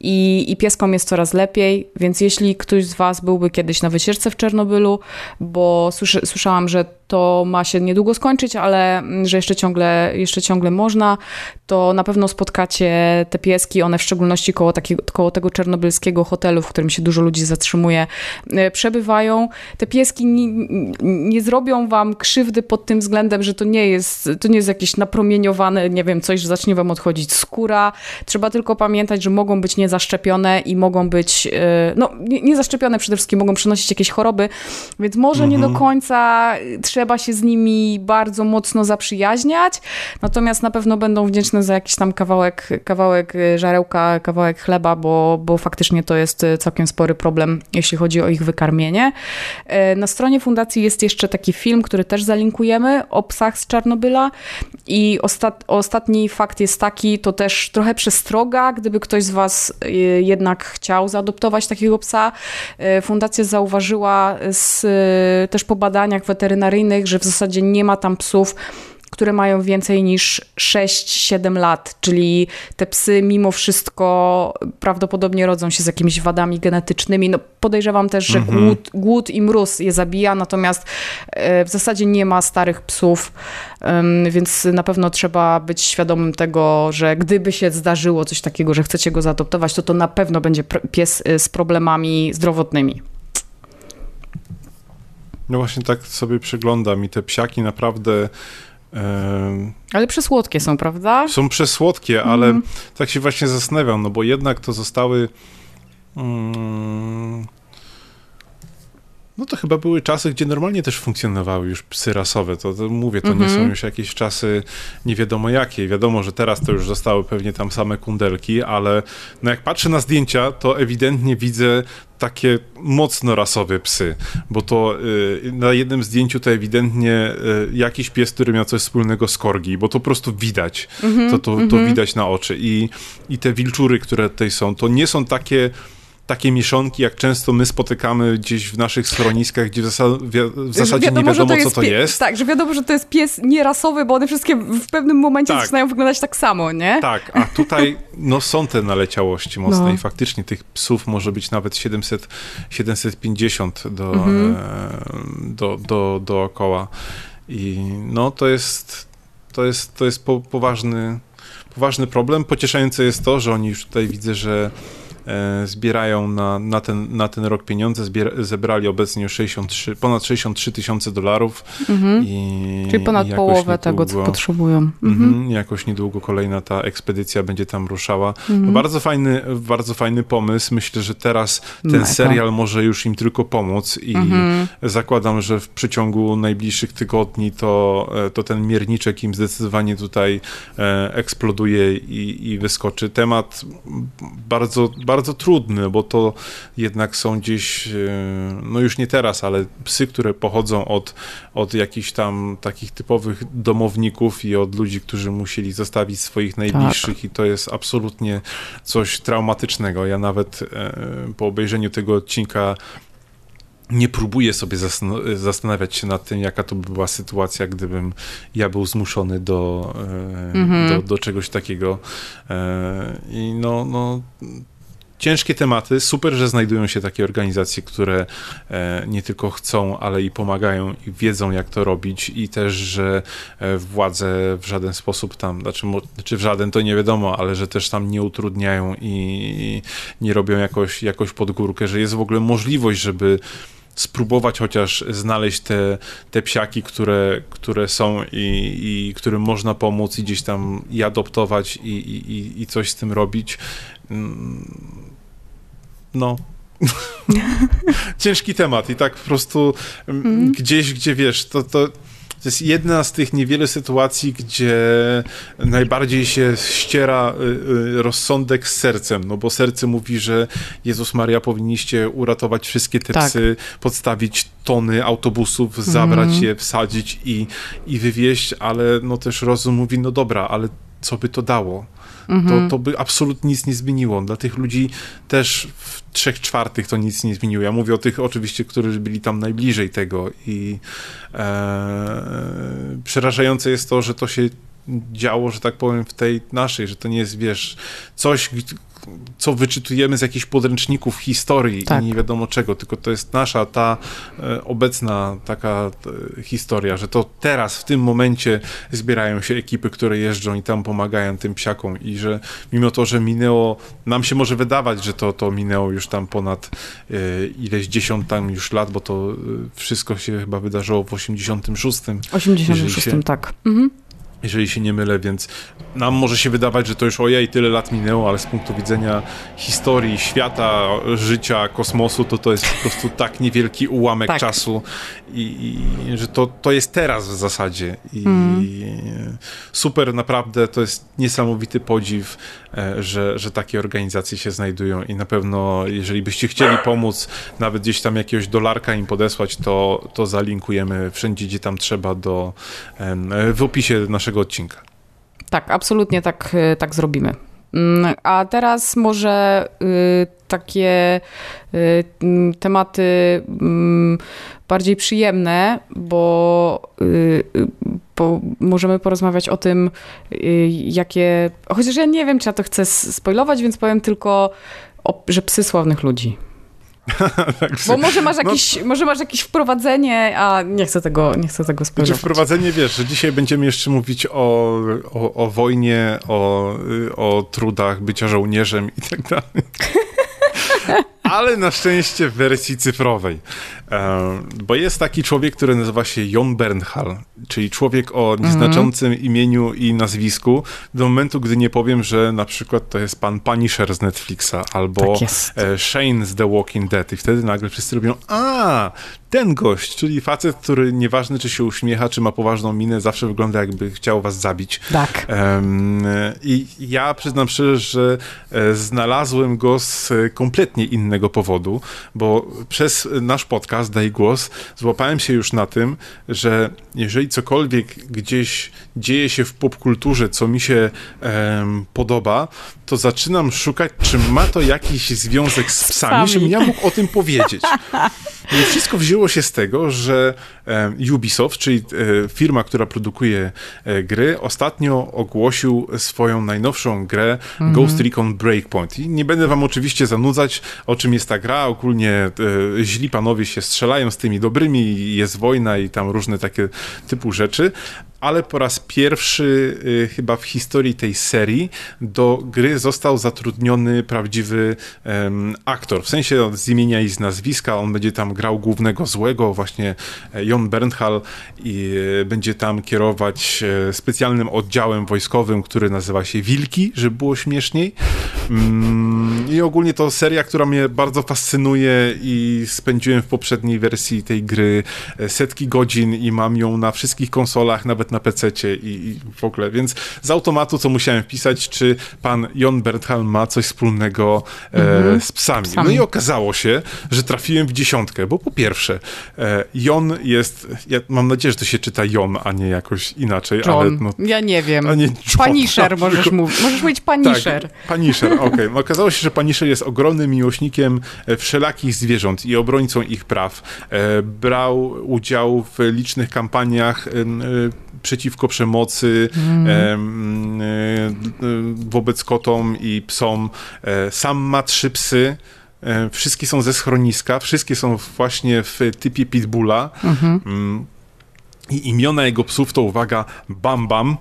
I, I pieskom jest coraz lepiej, więc jeśli ktoś z Was byłby kiedyś na wycieczce w Czernobylu, bo słyszałam, że to ma się niedługo skończyć, ale mm, że jeszcze ciągle, jeszcze ciągle można, to na pewno spotkacie te pieski, one w szczególności koło, takiego, koło tego czernobylskiego hotelu, w którym się dużo ludzi zatrzymuje, e, przebywają. Te pieski nie, nie zrobią wam krzywdy pod tym względem, że to nie jest, to nie jest jakieś napromieniowane, nie wiem, coś, że zacznie wam odchodzić skóra. Trzeba tylko pamiętać, że mogą być niezaszczepione i mogą być, e, no niezaszczepione przede wszystkim, mogą przynosić jakieś choroby, więc może mhm. nie do mhm. końca trzeba się z nimi bardzo mocno zaprzyjaźniać, natomiast na pewno będą wdzięczne za jakiś tam kawałek, kawałek y, żarełka, kawałek chleba, bo, bo faktycznie to jest y, całkiem spory problem, jeśli chodzi o ich wykarmienie. Y, na stronie fundacji jest jeszcze taki film, który też zalinkujemy o psach z Czarnobyla i ostat, ostatni fakt jest taki, to też trochę przestroga, gdyby ktoś z Was jednak chciał zaadoptować takiego psa. Fundacja zauważyła z, też po badaniach weterynaryjnych, że w zasadzie nie ma tam psów, które mają więcej niż 6-7 lat, czyli te psy mimo wszystko prawdopodobnie rodzą się z jakimiś wadami genetycznymi. No, podejrzewam też, że mhm. głód, głód i mróz je zabija, natomiast e, w zasadzie nie ma starych psów, więc na pewno trzeba być świadomym tego, że gdyby się zdarzyło coś takiego, że chcecie go zaadoptować, to to na pewno będzie pies e, z problemami zdrowotnymi. No właśnie tak sobie przyglądam i te psiaki naprawdę ale przesłodkie są, prawda? Są przesłodkie, ale mm. tak się właśnie zastanawiam, no bo jednak to zostały. Mm, no to chyba były czasy, gdzie normalnie też funkcjonowały już psy rasowe. To, to mówię, to mm -hmm. nie są mhm. już jakieś czasy nie wiadomo jakie. Wiadomo, że teraz to już zostały pewnie tam same kundelki, ale no jak patrzę na zdjęcia, to ewidentnie widzę takie mocno rasowe psy, bo to y, na jednym zdjęciu to ewidentnie y, jakiś pies, który miał coś wspólnego z korgi, bo to po prostu widać, mm -hmm, to, to, to mm -hmm. widać na oczy I, i te wilczury, które tutaj są, to nie są takie takie mieszonki, jak często my spotykamy gdzieś w naszych schroniskach, gdzie w, w zasadzie wiadomo, nie wiadomo, to co to jest. Tak, że wiadomo, że to jest pies nierasowy, bo one wszystkie w pewnym momencie tak. zaczynają wyglądać tak samo, nie? Tak, a tutaj no, są te naleciałości mocne no. i faktycznie tych psów może być nawet 700, 750 do, mhm. e, do, do, dookoła. I no to jest, to jest, to jest po, poważny, poważny problem. Pocieszające jest to, że oni już tutaj widzę, że zbierają na, na, ten, na ten rok pieniądze. Zbier zebrali obecnie już 63, ponad 63 tysiące dolarów. Mhm. I, Czyli ponad i połowę niedługo, tego, co potrzebują. Mhm. mhm. Jakoś niedługo kolejna ta ekspedycja będzie tam ruszała. Mhm. bardzo, fajny, bardzo fajny pomysł. Myślę, że teraz ten serial może już im tylko pomóc i mhm. zakładam, że w przeciągu najbliższych tygodni to, e, to ten mierniczek im zdecydowanie tutaj e, eksploduje i, i wyskoczy. Temat bardzo, bardzo bardzo trudny, bo to jednak są gdzieś, e, no już nie teraz, ale psy, które pochodzą od, od jakichś tam takich typowych domowników i od ludzi, którzy musieli zostawić swoich najbliższych tak. i to jest absolutnie coś traumatycznego. Ja nawet e, po obejrzeniu tego odcinka nie próbuję sobie zastanawiać się nad tym, jaka to by była sytuacja, gdybym ja był zmuszony do, mm -hmm. do, do, czegoś takiego. I no, no ciężkie tematy. Super, że znajdują się takie organizacje, które e, nie tylko chcą, ale i pomagają i wiedzą, jak to robić, i też, że e, władze w żaden sposób tam, znaczy, czy w żaden to nie wiadomo, ale że też tam nie utrudniają i nie robią jakoś, jakoś pod górkę, że jest w ogóle możliwość, żeby spróbować chociaż znaleźć te, te psiaki, które, które są i, i którym można pomóc i gdzieś tam i adoptować i, i, i coś z tym robić. No, ciężki temat i tak po prostu mm. gdzieś, gdzie wiesz, to, to to jest jedna z tych niewielu sytuacji, gdzie najbardziej się ściera y, y, rozsądek z sercem, no bo serce mówi, że Jezus Maria powinniście uratować wszystkie te tak. psy, podstawić tony autobusów, zabrać mm. je, wsadzić i, i wywieźć, ale no też rozum mówi, no dobra, ale co by to dało? Mhm. to, to by absolutnie nic nie zmieniło. Dla tych ludzi też w trzech czwartych to nic nie zmieniło. Ja mówię o tych oczywiście, którzy byli tam najbliżej tego i e, przerażające jest to, że to się działo, że tak powiem, w tej naszej, że to nie jest, wiesz, coś, co wyczytujemy z jakichś podręczników historii tak. i nie wiadomo czego, tylko to jest nasza ta e, obecna taka e, historia, że to teraz, w tym momencie zbierają się ekipy, które jeżdżą i tam pomagają tym psiakom i że mimo to, że minęło, nam się może wydawać, że to, to minęło już tam ponad e, ileś dziesiąt tam już lat, bo to e, wszystko się chyba wydarzyło w 86. 86, się, tak. Mhm jeżeli się nie mylę, więc nam może się wydawać, że to już ojej, tyle lat minęło, ale z punktu widzenia historii, świata, życia, kosmosu, to to jest po prostu tak niewielki ułamek tak. czasu i, i, że to, to jest teraz w zasadzie i, mm. super naprawdę, to jest niesamowity podziw, e, że, że takie organizacje się znajdują i na pewno jeżeli byście chcieli pomóc, nawet gdzieś tam jakiegoś dolarka im podesłać, to, to zalinkujemy wszędzie, gdzie tam trzeba do, w opisie naszego naszego odcinka. Tak, absolutnie tak, y, tak zrobimy. Mm, a teraz może y, takie y, mm, tematy mm, bardziej przyjemne, bo, bo, możemy porozmawiać o tym, jakie. Chociaż ja nie wiem, czy ja to chcę spoilować, więc powiem tylko, że psy sławnych ludzi. tak, Bo może masz, jakieś, no, może masz jakieś wprowadzenie, a nie chcę tego, nie chcę tego spodziewać. Znaczy wprowadzenie, wiesz, że dzisiaj będziemy jeszcze mówić o, o, o wojnie, o, o trudach bycia żołnierzem i tak dalej. Ale na szczęście w wersji cyfrowej. Bo jest taki człowiek, który nazywa się Jon Bernhal, czyli człowiek o nieznaczącym mm -hmm. imieniu i nazwisku, do momentu, gdy nie powiem, że na przykład to jest pan Punisher z Netflixa albo tak e, Shane z The Walking Dead i wtedy nagle wszyscy robią, a, ten gość, czyli facet, który nieważne czy się uśmiecha, czy ma poważną minę, zawsze wygląda jakby chciał was zabić. Tak. I ja przyznam szczerze, że e, znalazłem go z kompletnie innego powodu, bo przez nasz podcast Daj Głos złapałem się już na tym, że jeżeli cokolwiek gdzieś dzieje się w popkulturze, co mi się podoba, to zaczynam szukać, czy ma to jakiś związek z psami, żebym ja mógł o tym powiedzieć. I wszystko wzięło się z tego, że Ubisoft, czyli e, firma, która produkuje e, gry, ostatnio ogłosił swoją najnowszą grę mm -hmm. Ghost Recon Breakpoint. I nie będę wam oczywiście zanudzać, o czym jest ta gra. Ogólnie e, źli panowie się strzelają z tymi dobrymi, jest wojna i tam różne takie typu rzeczy, ale po raz pierwszy y, chyba w historii tej serii do gry został zatrudniony prawdziwy aktor. W sensie z imienia i z nazwiska. On będzie tam grał głównego złego, właśnie e, Jon Bernthal i e, będzie tam kierować e, specjalnym oddziałem wojskowym, który nazywa się Wilki, żeby było śmieszniej. Mm, I ogólnie to seria, która mnie bardzo fascynuje i spędziłem w poprzedniej wersji tej gry setki godzin i mam ją na wszystkich konsolach, nawet na na PC i, i, w ogóle, więc z automatu co musiałem wpisać, czy pan Jon Berthal ma coś wspólnego e, mhm. z psami. psami. No i okazało się, że trafiłem w dziesiątkę, bo po pierwsze, e, Jon jest, ja mam nadzieję, że to się czyta Jon, a nie jakoś inaczej, John. ale no, Ja nie wiem. A nie John, Panisher no, możesz mówić. Możesz mówić Panisher. Tak, Panisher, okej. Okay. No, okazało się, że Panisher jest ogromnym miłośnikiem e, wszelakich zwierząt i obrońcą ich praw. E, brał udział w licznych kampaniach e, przeciwko przemocy mm. wobec kotom i psom. E, sam ma trzy psy. E, wszystkie są ze schroniska, wszystkie są właśnie w typie pitbulla. Mhm. Mm. I imiona jego psów to uwaga Bam Bam,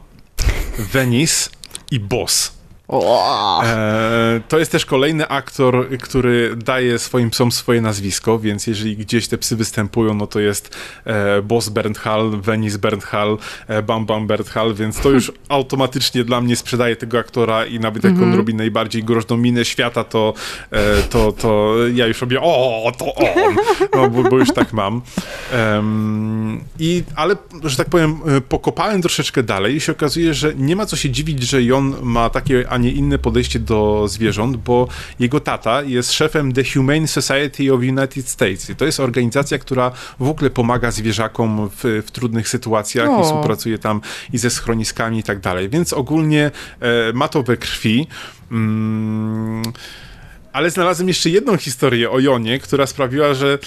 Venice i Boss. E, to jest też kolejny aktor, który daje swoim psom swoje nazwisko, więc jeżeli gdzieś te psy występują, no to jest e, Boss Bernthal, Venice Bernthal, e, Bam Bam Bernthal, więc to już automatycznie dla mnie sprzedaje tego aktora i nawet jak on mhm. robi najbardziej groźną minę świata, to, e, to, to ja już robię o, to on, no, bo, bo już tak mam. I, ale, że tak powiem, e, pokopałem troszeczkę dalej i się okazuje, że nie ma co się dziwić, że on ma takie a nie inne podejście do zwierząt, bo jego tata jest szefem The Humane Society of United States. I to jest organizacja, która w ogóle pomaga zwierzakom w, w trudnych sytuacjach o. i współpracuje tam i ze schroniskami i tak dalej. Więc ogólnie e, ma to we krwi. Mm, ale znalazłem jeszcze jedną historię o Jonie, która sprawiła, że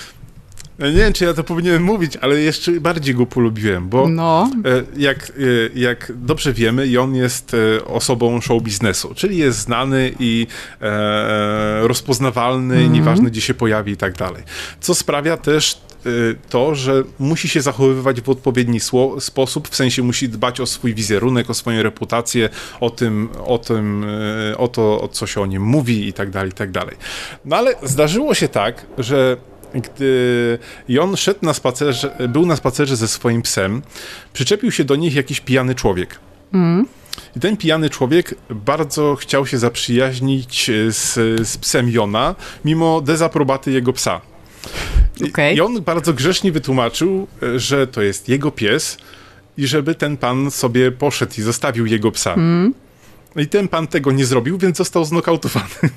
nie wiem, czy ja to powinienem mówić, ale jeszcze bardziej go polubiłem, bo no. E, jak, e, jak dobrze wiemy, i on jest e, osobą show biznesu, czyli jest znany i e, rozpoznawalny, mm -hmm. nieważne gdzie się pojawi i tak dalej. Co sprawia też to, że musi się zachowywać w odpowiedni sposób, w sensie musi dbać o swój wizerunek, o swoją reputację, o tym, o tym, o to, o co się o nim mówi i tak dalej, i tak dalej. No ale zdarzyło się tak, że gdy Jon szedł na spacerze, był na spacerze ze swoim psem, przyczepił się do nich jakiś pijany człowiek. Mm. I ten pijany człowiek bardzo chciał się zaprzyjaźnić z, z psem Jona, mimo dezaprobaty jego psa. Okay. I on bardzo grzecznie wytłumaczył, że to jest jego pies i żeby ten pan sobie poszedł i zostawił jego psa. Mm. I ten pan tego nie zrobił, więc został znokautowany.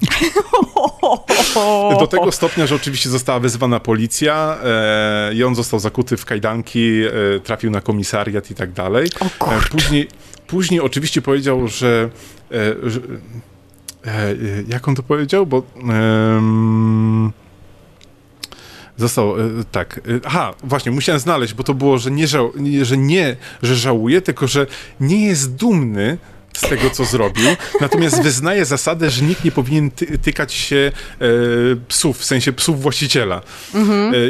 Do tego stopnia, że oczywiście została wezwana policja e, i on został zakuty w kajdanki, e, trafił na komisariat i tak dalej. E, później, później oczywiście powiedział, że, e, że e, jak on to powiedział, bo Został, tak. Aha, właśnie, musiałem znaleźć, bo to było, że nie, żał, że nie, że żałuje, tylko że nie jest dumny z tego, co zrobił, natomiast wyznaje zasadę, że nikt nie powinien ty tykać się e, psów, w sensie psów właściciela.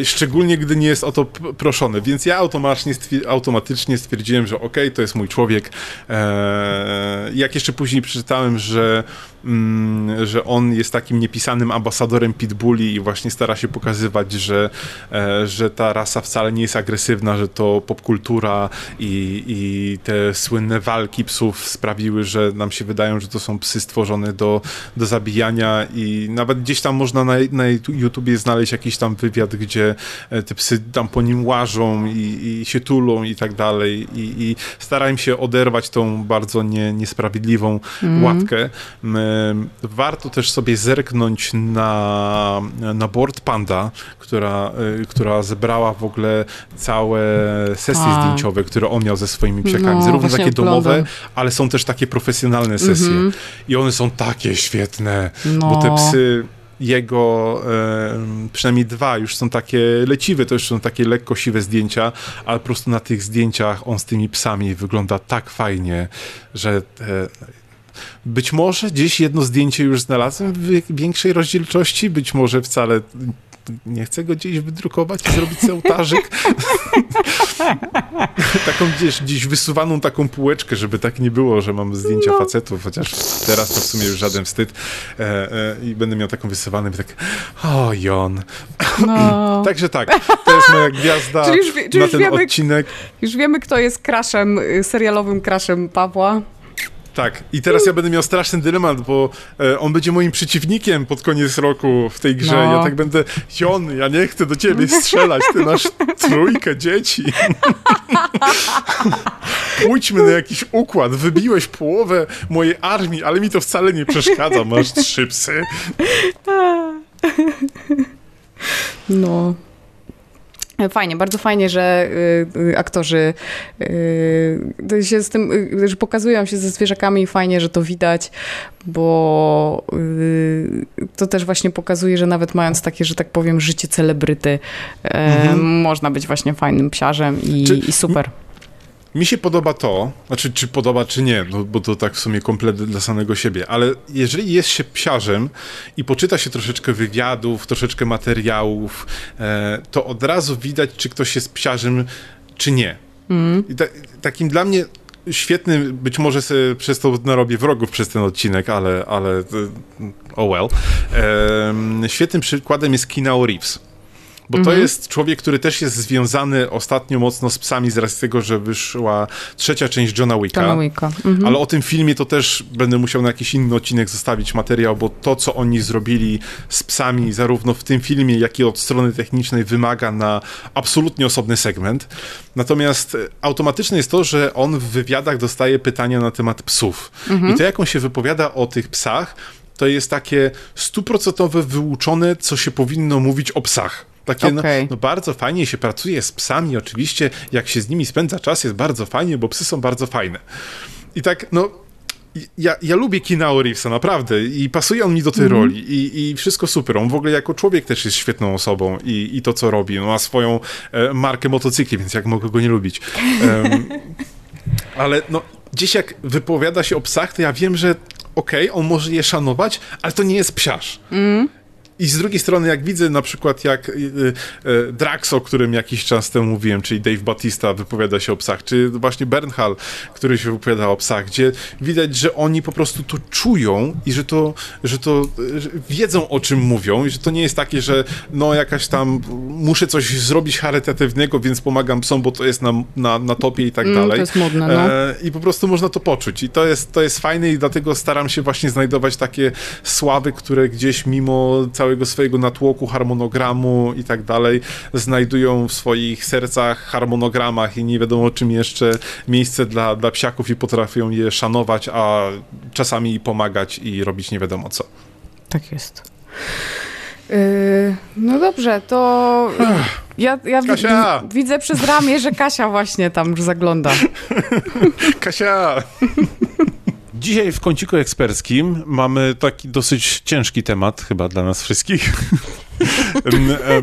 E, szczególnie, gdy nie jest o to proszony. Więc ja automatycznie, automatycznie stwierdziłem, że okej, okay, to jest mój człowiek. E, jak jeszcze później przeczytałem, że Mm, że on jest takim niepisanym ambasadorem pitbulli i właśnie stara się pokazywać, że, e, że ta rasa wcale nie jest agresywna, że to popkultura i, i te słynne walki psów sprawiły, że nam się wydają, że to są psy stworzone do, do zabijania i nawet gdzieś tam można na, na YouTubie znaleźć jakiś tam wywiad, gdzie e, te psy tam po nim łażą i, i się tulą i tak dalej i, i starałem się oderwać tą bardzo nie, niesprawiedliwą mm. łatkę Warto też sobie zerknąć na, na Board Panda, która, y, która zebrała w ogóle całe sesje A. zdjęciowe, które on miał ze swoimi psiakami. No, Zarówno takie domowe, ale są też takie profesjonalne sesje. Mm -hmm. I one są takie świetne, no. bo te psy jego e, przynajmniej dwa już są takie leciwe, to już są takie lekko siwe zdjęcia, ale po prostu na tych zdjęciach on z tymi psami wygląda tak fajnie, że e, być może gdzieś jedno zdjęcie już znalazłem w większej rozdzielczości, być może wcale nie chcę go gdzieś wydrukować i zrobić sobie ołtarzyk. taką gdzieś, gdzieś wysuwaną taką półeczkę, żeby tak nie było, że mam zdjęcia no. facetów, chociaż teraz to w sumie już żaden wstyd e, e, i będę miał taką wysuwaną i tak o, Jon. No. Także tak, to jest moja gwiazda czyli już, czyli na ten wiemy, odcinek. Już wiemy, kto jest kraszem, y, serialowym kraszem Pawła. Tak, i teraz ja będę miał straszny dylemat, bo e, on będzie moim przeciwnikiem pod koniec roku w tej grze. No. Ja tak będę, Jon, ja nie chcę do ciebie strzelać, ty masz trójkę dzieci. Pójdźmy na jakiś układ, wybiłeś połowę mojej armii, ale mi to wcale nie przeszkadza, masz trzy psy. No. Fajnie, bardzo fajnie, że y, y, aktorzy y, się z tym, y, że pokazują się ze zwierzakami i fajnie, że to widać, bo y, to też właśnie pokazuje, że nawet mając takie, że tak powiem, życie celebryty, mhm. można być właśnie fajnym psiarzem i, Czy... i super. Mi się podoba to, znaczy czy podoba, czy nie, no, bo to tak w sumie komplet dla samego siebie, ale jeżeli jest się psiarzem i poczyta się troszeczkę wywiadów, troszeczkę materiałów, e, to od razu widać, czy ktoś jest psiarzem, czy nie. Mm. Ta, takim dla mnie świetny, być może sobie przez to narobię wrogów przez ten odcinek, ale, ale oh well. Um, świetnym przykładem jest Kinao Reeves bo to mhm. jest człowiek, który też jest związany ostatnio mocno z psami z racji tego, że wyszła trzecia część Johna Wicka. Wicka. Mhm. Ale o tym filmie to też będę musiał na jakiś inny odcinek zostawić materiał, bo to, co oni zrobili z psami, zarówno w tym filmie, jak i od strony technicznej, wymaga na absolutnie osobny segment. Natomiast automatyczne jest to, że on w wywiadach dostaje pytania na temat psów. Mhm. I to, jak on się wypowiada o tych psach, to jest takie stuprocentowe wyuczone, co się powinno mówić o psach. Takie, okay. no, no, bardzo fajnie się pracuje z psami, oczywiście, jak się z nimi spędza czas, jest bardzo fajnie, bo psy są bardzo fajne. I tak, no, ja, ja lubię Kina Reevesa, naprawdę, i pasuje on mi do tej mm. roli, I, i wszystko super. On w ogóle jako człowiek też jest świetną osobą i, i to, co robi. On ma swoją e, markę motocykli, więc jak mogę go nie lubić. Um, ale no, gdzieś jak wypowiada się o psach, to ja wiem, że okej, okay, on może je szanować, ale to nie jest psiarz. Mm. I z drugiej strony, jak widzę na przykład jak y, y, y, Drax, o którym jakiś czas temu mówiłem, czyli Dave Batista wypowiada się o psach, czy właśnie Bernhal, który się wypowiada o psach, gdzie widać, że oni po prostu to czują i że to, że to że wiedzą o czym mówią i że to nie jest takie, że no jakaś tam muszę coś zrobić charytatywnego, więc pomagam psom, bo to jest na, na, na topie i tak mm, dalej. To jest modne, no. E, I po prostu można to poczuć i to jest, to jest fajne i dlatego staram się właśnie znajdować takie sławy, które gdzieś mimo całej całego swojego natłoku, harmonogramu i tak dalej, znajdują w swoich sercach, harmonogramach i nie wiadomo czym jeszcze miejsce dla, dla psiaków i potrafią je szanować, a czasami pomagać i robić nie wiadomo co. Tak jest. Yy, no dobrze, to ja, ja Kasia! widzę przez ramię, że Kasia właśnie tam już zagląda. Kasia! Dzisiaj w kąciku eksperckim mamy taki dosyć ciężki temat, chyba dla nas wszystkich. E,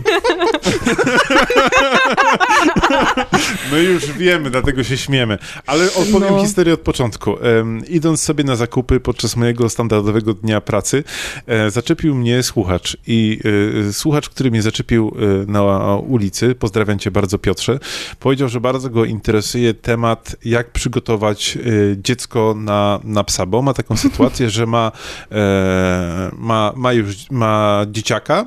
no już wiemy, dlatego się śmiemy. Ale opowiem no. historię od początku. idąc sobie na zakupy podczas mojego standardowego dnia pracy, e, zaczepił mnie słuchacz. I e, słuchacz, który mnie zaczepił na ulicy, pozdrawiam cię bardzo Piotrze, powiedział, że bardzo go interesuje temat, jak przygotować dziecko na, na psa, bo ma taką sytuację, że ma, ma, ma już ma dzieciaka,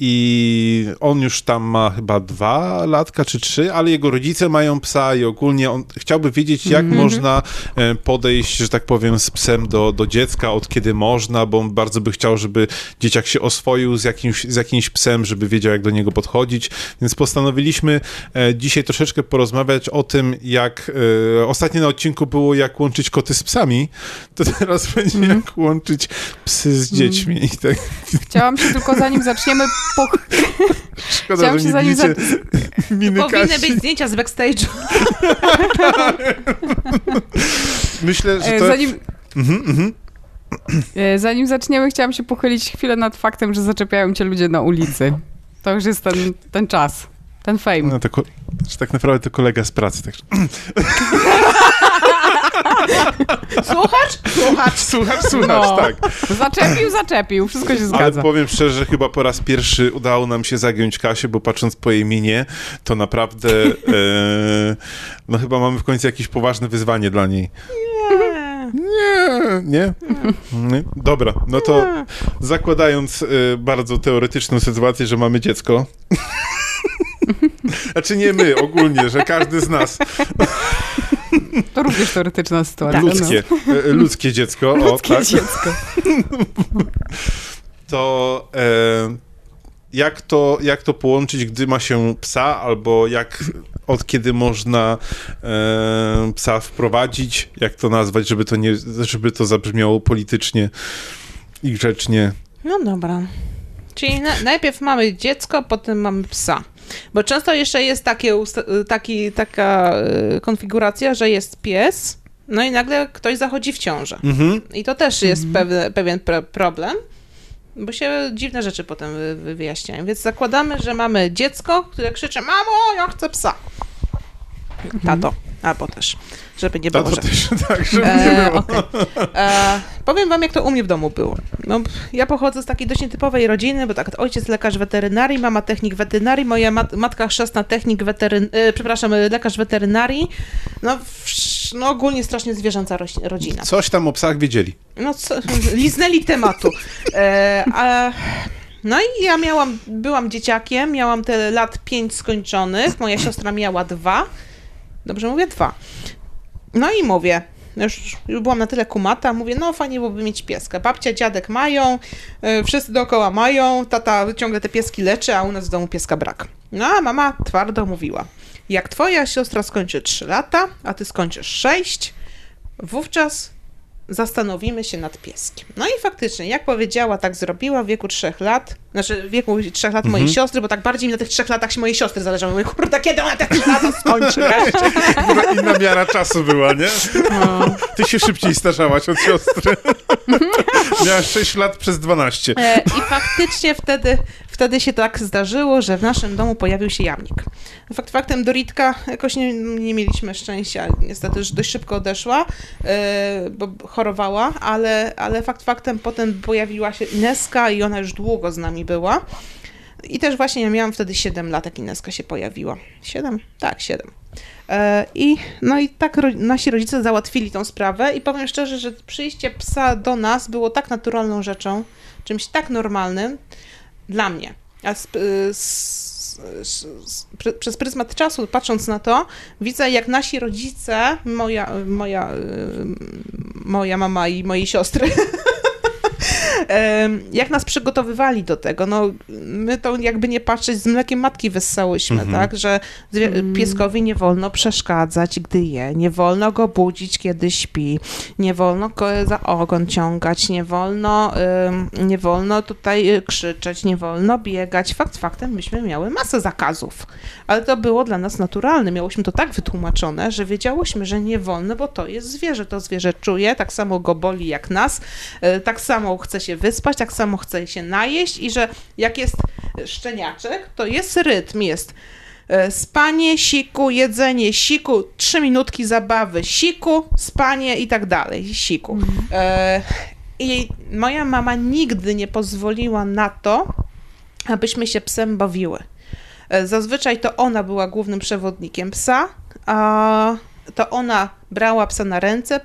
i on już tam ma chyba dwa latka czy trzy, ale jego rodzice mają psa i ogólnie on chciałby wiedzieć, jak mm -hmm. można e, podejść, że tak powiem, z psem do, do dziecka, od kiedy można, bo on bardzo by chciał, żeby dzieciak się oswoił z jakimś, z jakimś psem, żeby wiedział, jak do niego podchodzić, więc postanowiliśmy e, dzisiaj troszeczkę porozmawiać o tym, jak e, ostatnio na odcinku było, jak łączyć koty z psami, to teraz będzie mm. jak łączyć psy z dziećmi. Mm. Tak. Chciałam się tylko, zanim zaczniemy po... Szkoda, Chciałam że nie zanim za... miny Powinny Kasi. być zdjęcia z backstage'u. Myślę, że e, to... Zanim... Mhm, mhm. E, zanim zaczniemy, chciałam się pochylić chwilę nad faktem, że zaczepiają cię ludzie na ulicy. To już jest ten, ten czas, ten fame. No to, tak naprawdę to kolega z pracy. Tak. Słuchacz? Słuchacz, słuchacz, no. tak. Zaczepił, zaczepił, wszystko się zgadza. Ale powiem szczerze, że chyba po raz pierwszy udało nam się zagiąć Kasię, bo patrząc po jej minie, to naprawdę e, no chyba mamy w końcu jakieś poważne wyzwanie dla niej. Nie. Nie, nie? nie? Dobra, no to zakładając y, bardzo teoretyczną sytuację, że mamy dziecko. znaczy nie my, ogólnie, że każdy z nas. To również teoretyczna sytuacja. Ludzkie, no. Ludzkie dziecko. O, ludzkie tak. dziecko. To e, jak, to jak to połączyć, gdy ma się psa, albo jak od kiedy można e, psa wprowadzić, jak to nazwać, żeby to, nie, żeby to zabrzmiało politycznie i grzecznie. No dobra. Czyli na, najpierw mamy dziecko, potem mamy psa. Bo często jeszcze jest takie, taki, taka e, konfiguracja, że jest pies, no i nagle ktoś zachodzi w ciążę. Mhm. I to też jest mhm. pewne, pewien problem, bo się dziwne rzeczy potem wyjaśniają. Więc zakładamy, że mamy dziecko, które krzyczy: Mamo, ja chcę psa. Mhm. Tato, albo też żeby nie było. To, też, tak, żeby e, nie było. Okay. E, powiem wam, jak to u mnie w domu było. No, ja pochodzę z takiej dość nietypowej rodziny, bo tak, ojciec lekarz weterynarii, mama technik weterynarii, moja mat matka chrzestna technik weteryn... E, przepraszam, lekarz weterynarii. No, no ogólnie strasznie zwierzęca rodzina. Coś tam o psach wiedzieli. No co, liznęli tematu. E, a, no i ja miałam, byłam dzieciakiem, miałam te lat pięć skończonych, moja siostra miała dwa. Dobrze mówię? Dwa. No i mówię, już, już byłam na tyle kumata, mówię, no fajnie byłoby mieć pieska. Babcia, dziadek mają, e, wszyscy dookoła mają, tata ciągle te pieski leczy, a u nas w domu pieska brak. No a mama twardo mówiła, jak twoja siostra skończy 3 lata, a ty skończysz 6, wówczas zastanowimy się nad pieskiem. No i faktycznie, jak powiedziała, tak zrobiła w wieku trzech lat, znaczy w wieku trzech lat mojej siostry, bo tak bardziej mi na tych trzech latach się mojej siostry zależało. Mówię, kurde, kiedy ona te trzy lata skończy inna miara czasu była, nie? Ty się szybciej starzałaś od siostry. Miałaś 6 lat przez 12. E, I faktycznie wtedy, wtedy się tak zdarzyło, że w naszym domu pojawił się jamnik. Fakt faktem Doritka jakoś nie, nie mieliśmy szczęścia, niestety już dość szybko odeszła, e, bo chorowała, ale, ale fakt faktem potem pojawiła się Ineska i ona już długo z nami była. I też właśnie ja miałam wtedy 7 lat, jak Ineska się pojawiła. 7? Tak, 7. E, I, no i tak ro, nasi rodzice załatwili tą sprawę i powiem szczerze, że przyjście psa do nas było tak naturalną rzeczą, czymś tak normalnym dla mnie. A s, s, pr, przez pryzmat czasu, patrząc na to, widzę jak nasi rodzice, moja, moja, y, moja mama i mojej siostry, jak nas przygotowywali do tego. No, my to jakby nie patrzeć, z mlekiem matki wessałyśmy, Mhm. tak, że zwie- pieskowi nie wolno przeszkadzać, gdy je, nie wolno go budzić, kiedy śpi, nie wolno go za ogon ciągać, nie wolno, nie wolno tutaj y, krzyczeć, nie wolno biegać. Fakt faktem, myśmy miały masę zakazów, ale to było dla nas naturalne. Miałyśmy to tak wytłumaczone, że wiedziałyśmy, że nie wolno, bo to jest zwierzę, to zwierzę czuje, tak samo go boli jak nas, y, tak samo chce się wyspać, tak samo chce się najeść i że jak jest szczeniaczek, to jest rytm, jest e, spanie, siku, jedzenie, siku, trzy minutki zabawy, siku, spanie i tak dalej, siku. E, I moja mama nigdy nie pozwoliła na to, abyśmy się psem bawiły. E, Zazwyczaj to ona była głównym przewodnikiem psa, a to ona brała psa na ręce,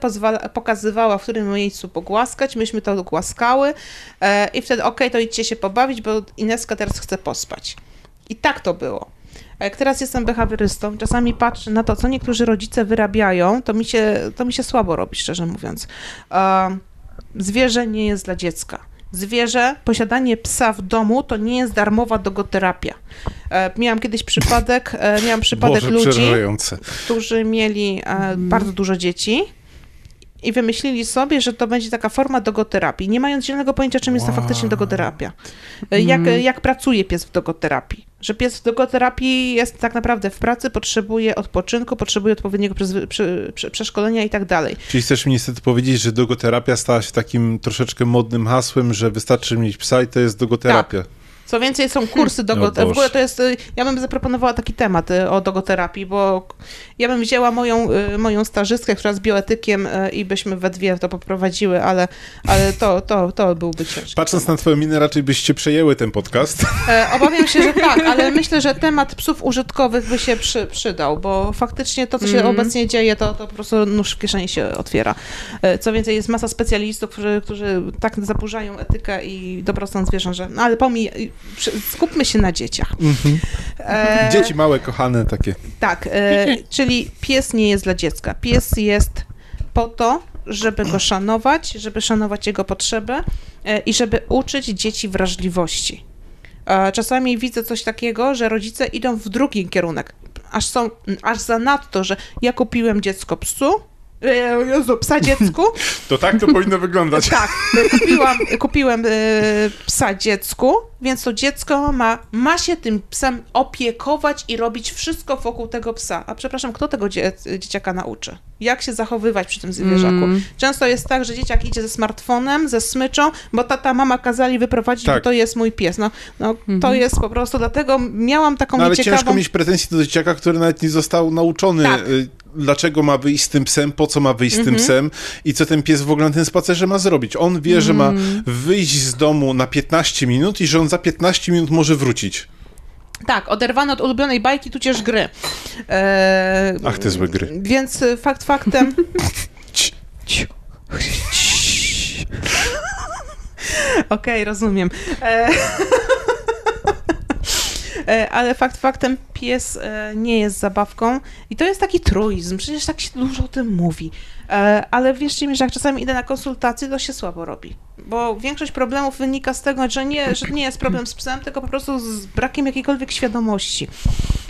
pokazywała, w którym miejscu pogłaskać, myśmy to głaskały e, i wtedy okej, to idźcie się pobawić, bo Ineska teraz chce pospać. I tak to było. Jak teraz jestem behawiorystą, czasami patrzę na to, co niektórzy rodzice wyrabiają, to mi się, to mi się słabo robi, szczerze mówiąc. E, zwierzę nie jest dla dziecka. Zwierzę, posiadanie psa w domu to nie jest darmowa dogoterapia. E, miałam kiedyś przypadek, e, miałam przypadek Boże, ludzi, którzy mieli e, bardzo dużo dzieci i wymyślili sobie, że to będzie taka forma dogoterapii, nie mając zielonego pojęcia, czym jest to Wow. faktycznie dogoterapia. E, Jak, jak pracuje pies w dogoterapii? Że pies w dogoterapii jest tak naprawdę w pracy, potrzebuje odpoczynku, potrzebuje odpowiedniego przeszkolenia i tak dalej. Czyli chcesz mi niestety powiedzieć, że dogoterapia stała się takim troszeczkę modnym hasłem, że wystarczy mieć psa i to jest dogoterapia. Co więcej, są kursy dogoterapii. W Boże. ogóle to jest, y, ja bym zaproponowała taki temat y, o dogoterapii, bo ja bym wzięła moją, y, moją stażystkę, która jest bioetykiem i byśmy we dwie to poprowadziły, ale, ale to, to, to byłby ciężko. Patrząc na twoją minę, raczej byście przejęły ten podcast. E, Obawiam się, że tak, ale myślę, że temat psów użytkowych by się przy, przydał, bo faktycznie to, co się Mhm. obecnie dzieje, to, to po prostu nóż w kieszeni się otwiera. E, Co więcej, jest masa specjalistów, którzy, którzy tak zaburzają etykę i dobrostan zwierząt, że no ale pomij, skupmy się na dzieciach. E, Dzieci małe, kochane takie. Tak, e, czyli pies nie jest dla dziecka. Pies jest po to, żeby go szanować, żeby szanować jego potrzeby e, i żeby uczyć dzieci wrażliwości. E, Czasami widzę coś takiego, że rodzice idą w drugi kierunek. Aż są, aż zanadto, że ja kupiłem dziecko psu, e, Jezu, psa dziecku, To tak to powinno wyglądać. tak, kupiłam, kupiłem e, psa dziecku, więc to dziecko ma, ma się tym psem opiekować i robić wszystko wokół tego psa. A przepraszam, kto tego dzie, dzieciaka nauczy? Jak się zachowywać przy tym zwierzaku? Mm. Często jest tak, że dzieciak idzie ze smartfonem, ze smyczą, bo tata, mama kazali wyprowadzić, Tak. bo to jest mój pies. No, no to jest po prostu, dlatego miałam taką No ale nieciekawą... ciężko mieć pretensje do dzieciaka, który nawet nie został nauczony, Tak. y, dlaczego ma wyjść z tym psem, po co ma wyjść z Mhm. tym psem i co ten pies w ogóle na tym spacerze ma zrobić. On wie, że ma wyjść z domu na 15 minut i że on za 15 minut może wrócić. Tak, oderwane od ulubionej bajki, tudzież gry. E, Ach, te złe gry. Więc y, fakt faktem... Okej, rozumiem. E, e, ale fakt faktem, pies e, nie jest zabawką i to jest taki truizm, przecież tak się dużo o tym mówi. E, Ale wierzcie mi, że jak czasami idę na konsultacje, to się słabo robi. Bo większość problemów wynika z tego, że nie, że nie jest problem z psem, tylko po prostu z brakiem jakiejkolwiek świadomości.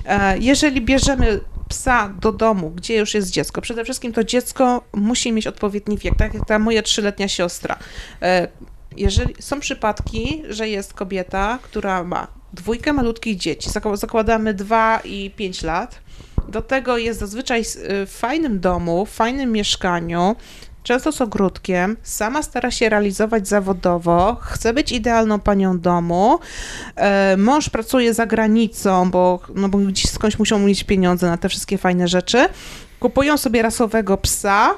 E, Jeżeli bierzemy psa do domu, gdzie już jest dziecko, przede wszystkim to dziecko musi mieć odpowiedni wiek, tak jak ta moja trzyletnia siostra. E, Jeżeli są przypadki, że jest kobieta, która ma dwójkę malutkich dzieci, zak- zakładamy 2 i 5 lat, do tego jest zazwyczaj y, w fajnym domu, w fajnym mieszkaniu, często z ogródkiem, sama stara się realizować zawodowo, chce być idealną panią domu, e, mąż pracuje za granicą, bo, no bo gdzieś skądś muszą mieć pieniądze na te wszystkie fajne rzeczy, kupują sobie rasowego psa,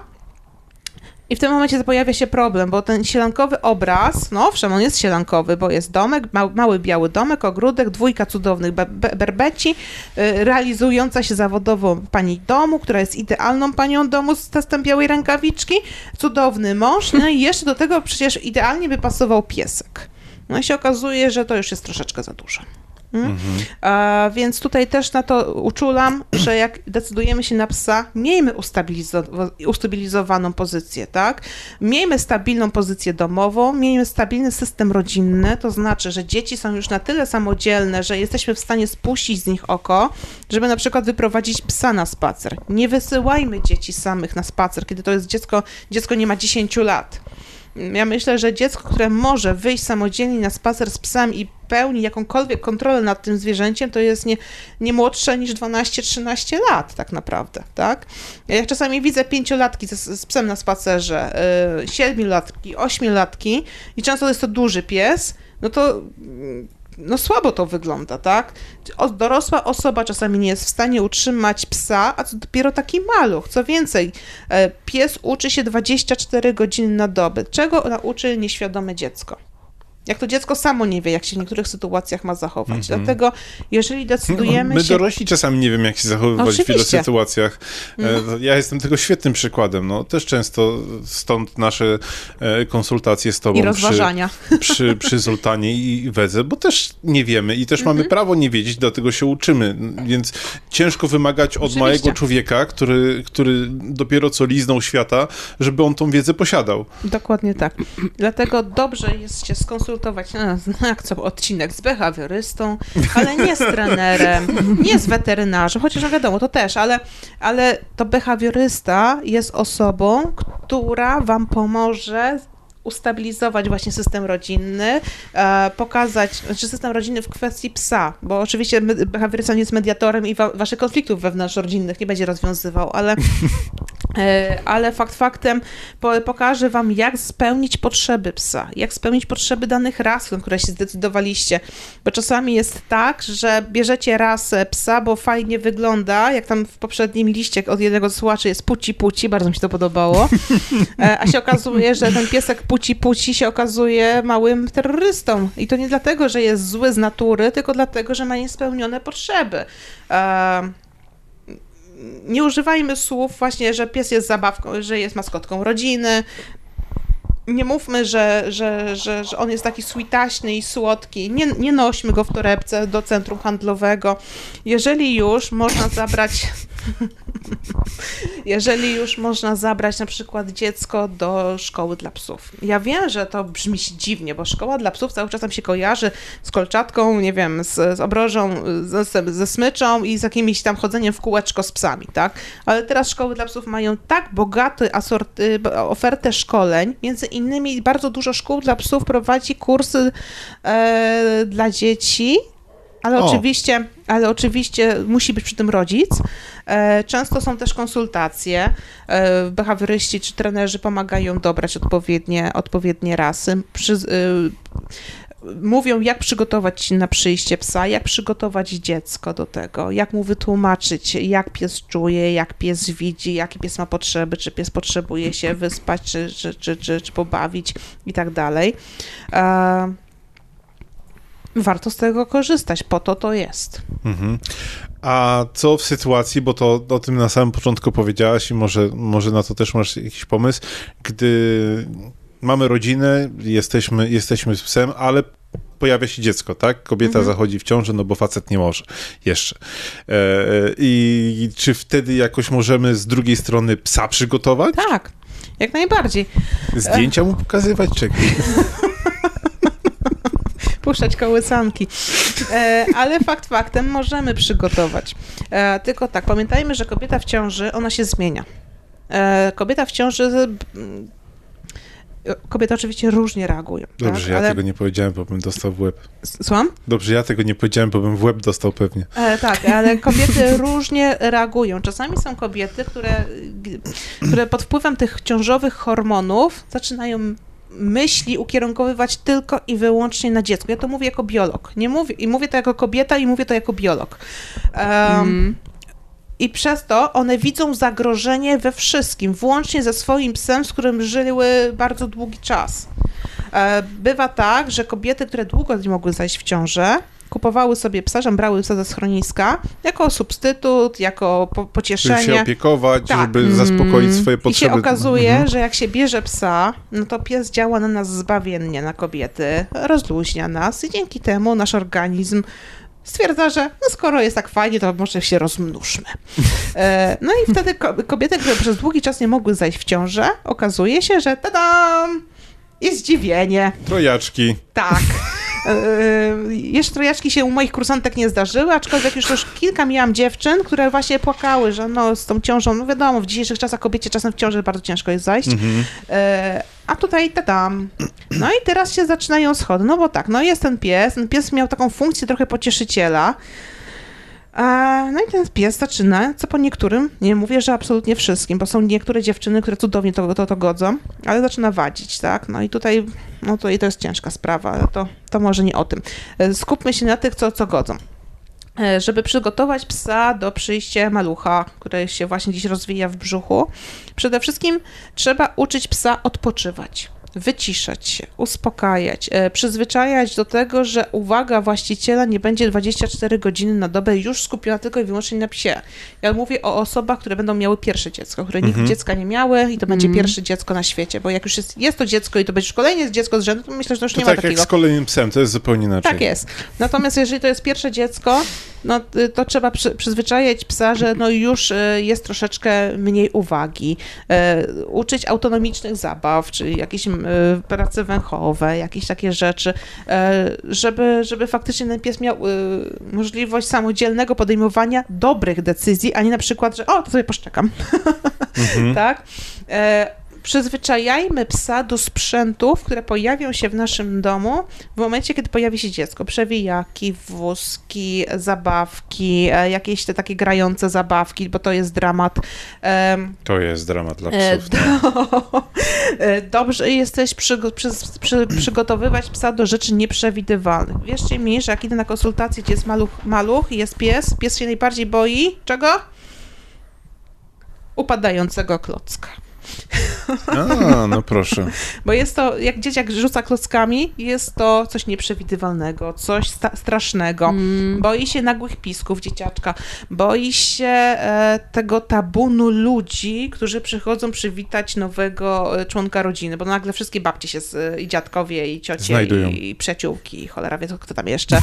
i w tym momencie pojawia się problem, bo ten sielankowy obraz, no owszem, on jest sielankowy, bo jest domek, ma, mały biały domek, ogródek, dwójka cudownych be, be, berbeci, y, realizująca się zawodowo pani domu, która jest idealną panią domu z testem białej rękawiczki, cudowny mąż, no i jeszcze do tego przecież idealnie by pasował piesek. No i się okazuje, że to już jest troszeczkę za dużo. Mm? A, więc tutaj też na to uczulam, że jak decydujemy się na psa, miejmy ustabilizo- ustabilizowaną pozycję, tak? Miejmy stabilną pozycję domową, miejmy stabilny system rodzinny, to znaczy, że dzieci są już na tyle samodzielne, że jesteśmy w stanie spuścić z nich oko, żeby na przykład wyprowadzić psa na spacer. Nie wysyłajmy dzieci samych na spacer, kiedy to jest dziecko, dziecko nie ma 10 lat. Ja myślę, że dziecko, które może wyjść samodzielnie na spacer z psem i pełni jakąkolwiek kontrolę nad tym zwierzęciem, to jest nie, nie młodsze niż 12-13 lat tak naprawdę, tak? Ja czasami widzę pięciolatki z, z psem na spacerze, y, siedmiolatki, ośmiolatki i często jest to duży pies, no to no słabo to wygląda, tak? Dorosła osoba czasami nie jest w stanie utrzymać psa, a co dopiero taki maluch. Co więcej, e, pies uczy się 24 godziny na dobę. Czego nauczy nieświadome dziecko? Jak to dziecko samo nie wie, jak się w niektórych sytuacjach ma zachować. Dlatego, jeżeli decydujemy My się... dorośli czasami nie wiem, jak się zachowywać w wielu Oczywiście. sytuacjach. E, Ja jestem tego świetnym przykładem. No, też często stąd nasze e, konsultacje z tobą I przy, rozważania. przy, przy Zoltanie i Wedze, bo też nie wiemy i też Mhm. mamy prawo nie wiedzieć, dlatego się uczymy. Więc ciężko wymagać od Oczywiście. małego człowieka, który, który dopiero co liznął świata, żeby on tą wiedzę posiadał. Dokładnie tak. Dlatego dobrze jest się skonsultować, no, jak co odcinek z behawiorystą, ale nie z trenerem, nie z weterynarzem, chociaż no wiadomo, to też, ale, ale to behawiorysta jest osobą, która wam pomoże ustabilizować właśnie system rodzinny, e, pokazać, znaczy system rodzinny w kwestii psa, bo oczywiście behawiorysta nie jest mediatorem i wa- waszych konfliktów wewnątrzrodzinnych nie będzie rozwiązywał, ale ale fakt faktem po, pokażę wam, jak spełnić potrzeby psa, jak spełnić potrzeby danych ras, na które się zdecydowaliście. Bo czasami jest tak, że bierzecie rasę psa, bo fajnie wygląda, jak tam w poprzednim liście od jednego z słuchaczy jest puci puci, bardzo mi się to podobało, E, a się okazuje, że ten piesek puci puci się okazuje małym terrorystą. I to nie dlatego, że jest zły z natury, tylko dlatego, że ma niespełnione potrzeby. Nie używajmy słów właśnie, że pies jest zabawką, że jest maskotką rodziny. Nie mówmy, że, że, że, że on jest taki sweetaśny i słodki. Nie, nie nośmy go w torebce do centrum handlowego. Jeżeli już można zabrać jeżeli już można zabrać na przykład dziecko do szkoły dla psów. Ja wiem, że to brzmi dziwnie, bo szkoła dla psów cały czas nam się kojarzy z kolczatką, nie wiem, z, z obrożą, ze, ze smyczą i z jakimś tam chodzeniem w kółeczko z psami, tak? Ale teraz szkoły dla psów mają tak bogaty asorty, ofertę szkoleń, między innymi bardzo dużo szkół dla psów prowadzi kursy e, dla dzieci, ale O. oczywiście, ale oczywiście musi być przy tym rodzic. E, Często są też konsultacje. E, Behawioryści czy trenerzy pomagają dobrać odpowiednie, odpowiednie rasy. Przy, y, mówią, jak przygotować się na przyjście psa, jak przygotować dziecko do tego, jak mu wytłumaczyć, jak pies czuje, jak pies widzi, jakie pies ma potrzeby, czy pies potrzebuje się wyspać, czy, czy, czy, czy, czy pobawić i tak dalej. E, warto z tego korzystać, po to to jest. Mhm. A co w sytuacji, bo to o tym na samym początku powiedziałaś i może, może na to też masz jakiś pomysł, gdy mamy rodzinę, jesteśmy, jesteśmy z psem, ale pojawia się dziecko, tak? Kobieta Mhm. zachodzi w ciążę, no bo facet nie może jeszcze. E, I czy wtedy jakoś możemy z drugiej strony psa przygotować? Tak, jak najbardziej. Zdjęcia mu pokazywać? Czekaj. puszczać kołysanki. E, ale fakt faktem możemy przygotować. E, tylko tak, pamiętajmy, że kobieta w ciąży, ona się zmienia. E, kobieta w ciąży... Kobiety oczywiście różnie reagują. Dobrze, tak? ja ale... tego nie powiedziałem, bo bym dostał w łeb. Słucham? Dobrze, ja tego nie powiedziałem, bo bym w łeb dostał pewnie. E, tak, ale kobiety różnie reagują. Czasami są kobiety, które, które pod wpływem tych ciążowych hormonów zaczynają myśli ukierunkowywać tylko i wyłącznie na dziecko. Ja to mówię jako biolog. Nie mówię, I mówię to jako kobieta i mówię to jako biolog. Um, Mm. I przez to one widzą zagrożenie we wszystkim, włącznie ze swoim psem, z którym żyły bardzo długi czas. E, Bywa tak, że kobiety, które długo nie mogły zajść w ciążę, kupowały sobie psa, żebrały psa ze schroniska jako substytut, jako po Żeby się pocieszenie. opiekować, Tak. żeby zaspokoić swoje I potrzeby. się okazuje, Mhm. że jak się bierze psa, no to pies działa na nas zbawiennie, na kobiety, rozluźnia nas i dzięki temu nasz organizm stwierdza, że no skoro jest tak fajnie, to może się rozmnóżmy. E, No i wtedy ko- kobiety, które przez długi czas nie mogły zajść w ciążę, okazuje się, że tadam! Jest zdziwienie. Trojaczki. Tak. Yy, jeszcze trojaczki się u moich kursantek nie zdarzyły, aczkolwiek już już kilka miałam dziewczyn, które właśnie płakały, że no z tą ciążą, no wiadomo, w dzisiejszych czasach kobiecie czasem w ciąży bardzo ciężko jest zajść. Mhm. Yy, a tutaj tadam. No i teraz się zaczynają schody, no bo tak, no jest ten pies, ten pies miał taką funkcję trochę pocieszyciela, no i ten pies zaczyna, co po niektórym, nie mówię, że absolutnie wszystkim, bo są niektóre dziewczyny, które cudownie to, to, to godzą, ale zaczyna wadzić, tak? No i tutaj, no to, i to jest ciężka sprawa, ale to, to może nie o tym. E, Skupmy się na tych, co, co godzą. E, Żeby przygotować psa do przyjścia malucha, który się właśnie dziś rozwija w brzuchu, przede wszystkim trzeba uczyć psa odpoczywać. Wyciszać się, uspokajać, e, przyzwyczajać do tego, że uwaga właściciela nie będzie 24 godziny na dobę już skupiona tylko i wyłącznie na psie. Ja mówię o osobach, które będą miały pierwsze dziecko, które nigdy dziecka nie miały i to będzie pierwsze dziecko na świecie, bo jak już jest, jest to dziecko i to będzie już kolejne dziecko z rzędu, to myślę, że to już To nie ma tak jak takiego. z kolejnym psem, to jest zupełnie inaczej. Tak jest. Natomiast jeżeli to jest pierwsze dziecko, no y, to trzeba przy, przyzwyczajać psa, że no już y, jest troszeczkę mniej uwagi, y, uczyć autonomicznych zabaw, czyli jakieś y, prace węchowe, jakieś takie rzeczy, y, żeby, żeby faktycznie ten pies miał y, możliwość samodzielnego podejmowania dobrych decyzji, a nie na przykład, że o, to sobie poszczekam. tak? Przyzwyczajajmy psa do sprzętów, które pojawią się w naszym domu w momencie, kiedy pojawi się dziecko. Przewijaki, wózki, zabawki, e, jakieś te takie grające zabawki, bo to jest dramat. To jest dramat dla E, psów. do, e, dobrze jesteś przy, przy, przygotowywać psa do rzeczy nieprzewidywalnych. Wierzcie mi, że jak idę na konsultację, gdzie jest maluch, maluch jest pies, pies się najbardziej boi czego? Upadającego klocka. A, no proszę. Bo jest to, jak dzieciak rzuca klockami, jest to coś nieprzewidywalnego, coś sta- strasznego. Mm. Boi się nagłych pisków dzieciaczka, boi się e, tego tabunu ludzi, którzy przychodzą przywitać nowego e, członka rodziny, bo nagle wszystkie babcie się z, i dziadkowie, i ciocie, Znajdują. i, i przyjaciółki, i cholera wie, kto tam jeszcze,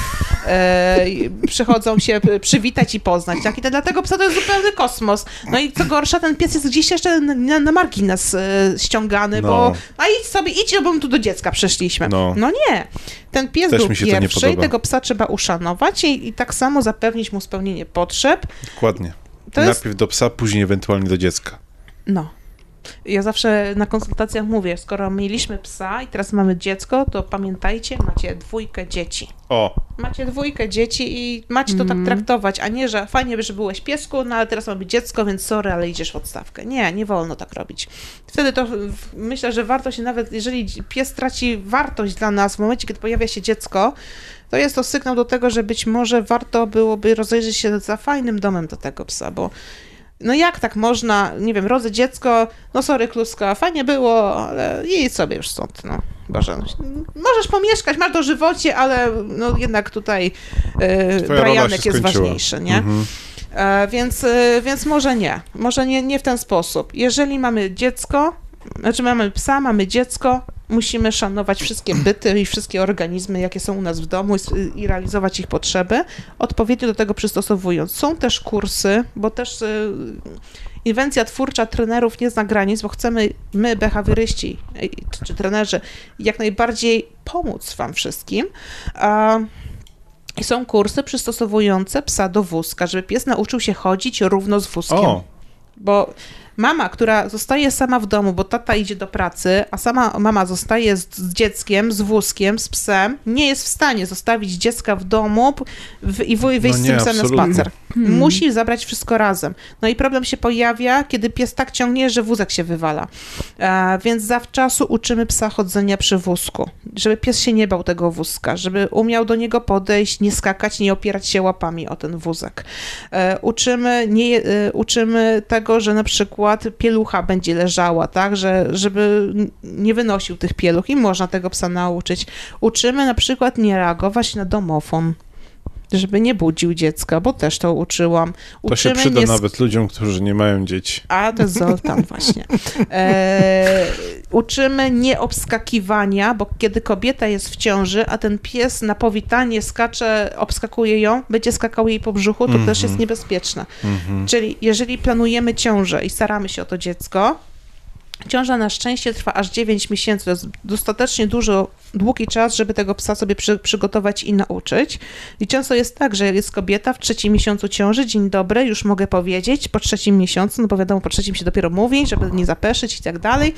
e, przychodzą się przywitać i poznać. Tak? I to dlatego psa to jest zupełny kosmos. No i co gorsza, ten pies jest gdzieś jeszcze na, na, na margines e, ściągany, No. bo a idź sobie, idź, bo my tu do dziecka przyszliśmy. No. No nie. Ten pies Też był pierwszy i tego psa trzeba uszanować i, i tak samo zapewnić mu spełnienie potrzeb. Dokładnie. To jest, Najpierw do psa, później ewentualnie do dziecka. no. Ja zawsze na konsultacjach mówię, skoro mieliśmy psa i teraz mamy dziecko, to pamiętajcie, macie dwójkę dzieci. O, Macie dwójkę dzieci i macie to tak traktować, a nie, że fajnie że byłeś piesku, no ale teraz mamy dziecko, więc sorry, ale idziesz w odstawkę. Nie, nie wolno tak robić. Wtedy to myślę, że warto się nawet, jeżeli pies traci wartość dla nas w momencie, kiedy pojawia się dziecko, to jest to sygnał do tego, że być może warto byłoby rozejrzeć się za fajnym domem do tego psa, bo no jak tak można, nie wiem, rodzę dziecko, no sorry kluska, fajnie było, ale idź sobie już stąd, no. Boże, możesz pomieszkać, masz dożywocie, ale no jednak tutaj Brianek się jest ważniejszy, nie? Mhm. E, więc, e, więc może nie. Może nie, nie w ten sposób. Jeżeli mamy dziecko, znaczy mamy psa, mamy dziecko, musimy szanować wszystkie byty i wszystkie organizmy, jakie są u nas w domu i, i realizować ich potrzeby, odpowiednio do tego przystosowując. Są też kursy, bo też y, inwencja twórcza trenerów nie zna granic, bo chcemy my, behawioryści y, czy, czy trenerzy, jak najbardziej pomóc wam wszystkim. A, i są kursy przystosowujące psa do wózka, żeby pies nauczył się chodzić równo z wózkiem. O, Bo mama, która zostaje sama w domu, bo tata idzie do pracy, a sama mama zostaje z, z dzieckiem, z wózkiem, z psem, nie jest w stanie zostawić dziecka w domu w, i wyjść No z nie, tym psem na spacer. Musi zabrać wszystko razem. No i problem się pojawia, kiedy pies tak ciągnie, że wózek się wywala. E, więc zawczasu uczymy psa chodzenia przy wózku, żeby pies się nie bał tego wózka, żeby umiał do niego podejść, nie skakać, nie opierać się łapami o ten wózek. E, uczymy, nie, e, uczymy tego, że na przykład pielucha będzie leżała, tak, że, żeby nie wynosił tych pieluch i można tego psa nauczyć. Uczymy na przykład nie reagować na domofon. Żeby nie budził dziecka, bo też to uczyłam. to się Uczymy przyda nie nawet ludziom, którzy nie mają dzieci. a, to jest Zoltan właśnie. E, uczymy nie obskakiwania, bo kiedy kobieta jest w ciąży, a ten pies na powitanie skacze, obskakuje ją, będzie skakał jej po brzuchu, to też jest niebezpieczne. Mhm. Czyli jeżeli planujemy ciążę i staramy się o to dziecko, ciąża na szczęście trwa aż 9 miesięcy. To jest dostatecznie dużo, długi czas, żeby tego psa sobie przy, przygotować i nauczyć. I często jest tak, że jest kobieta w trzecim miesiącu ciąży, dzień dobry, już mogę powiedzieć, po trzecim miesiącu, no bo wiadomo, po trzecim się dopiero mówi, żeby nie zapeszyć i tak dalej.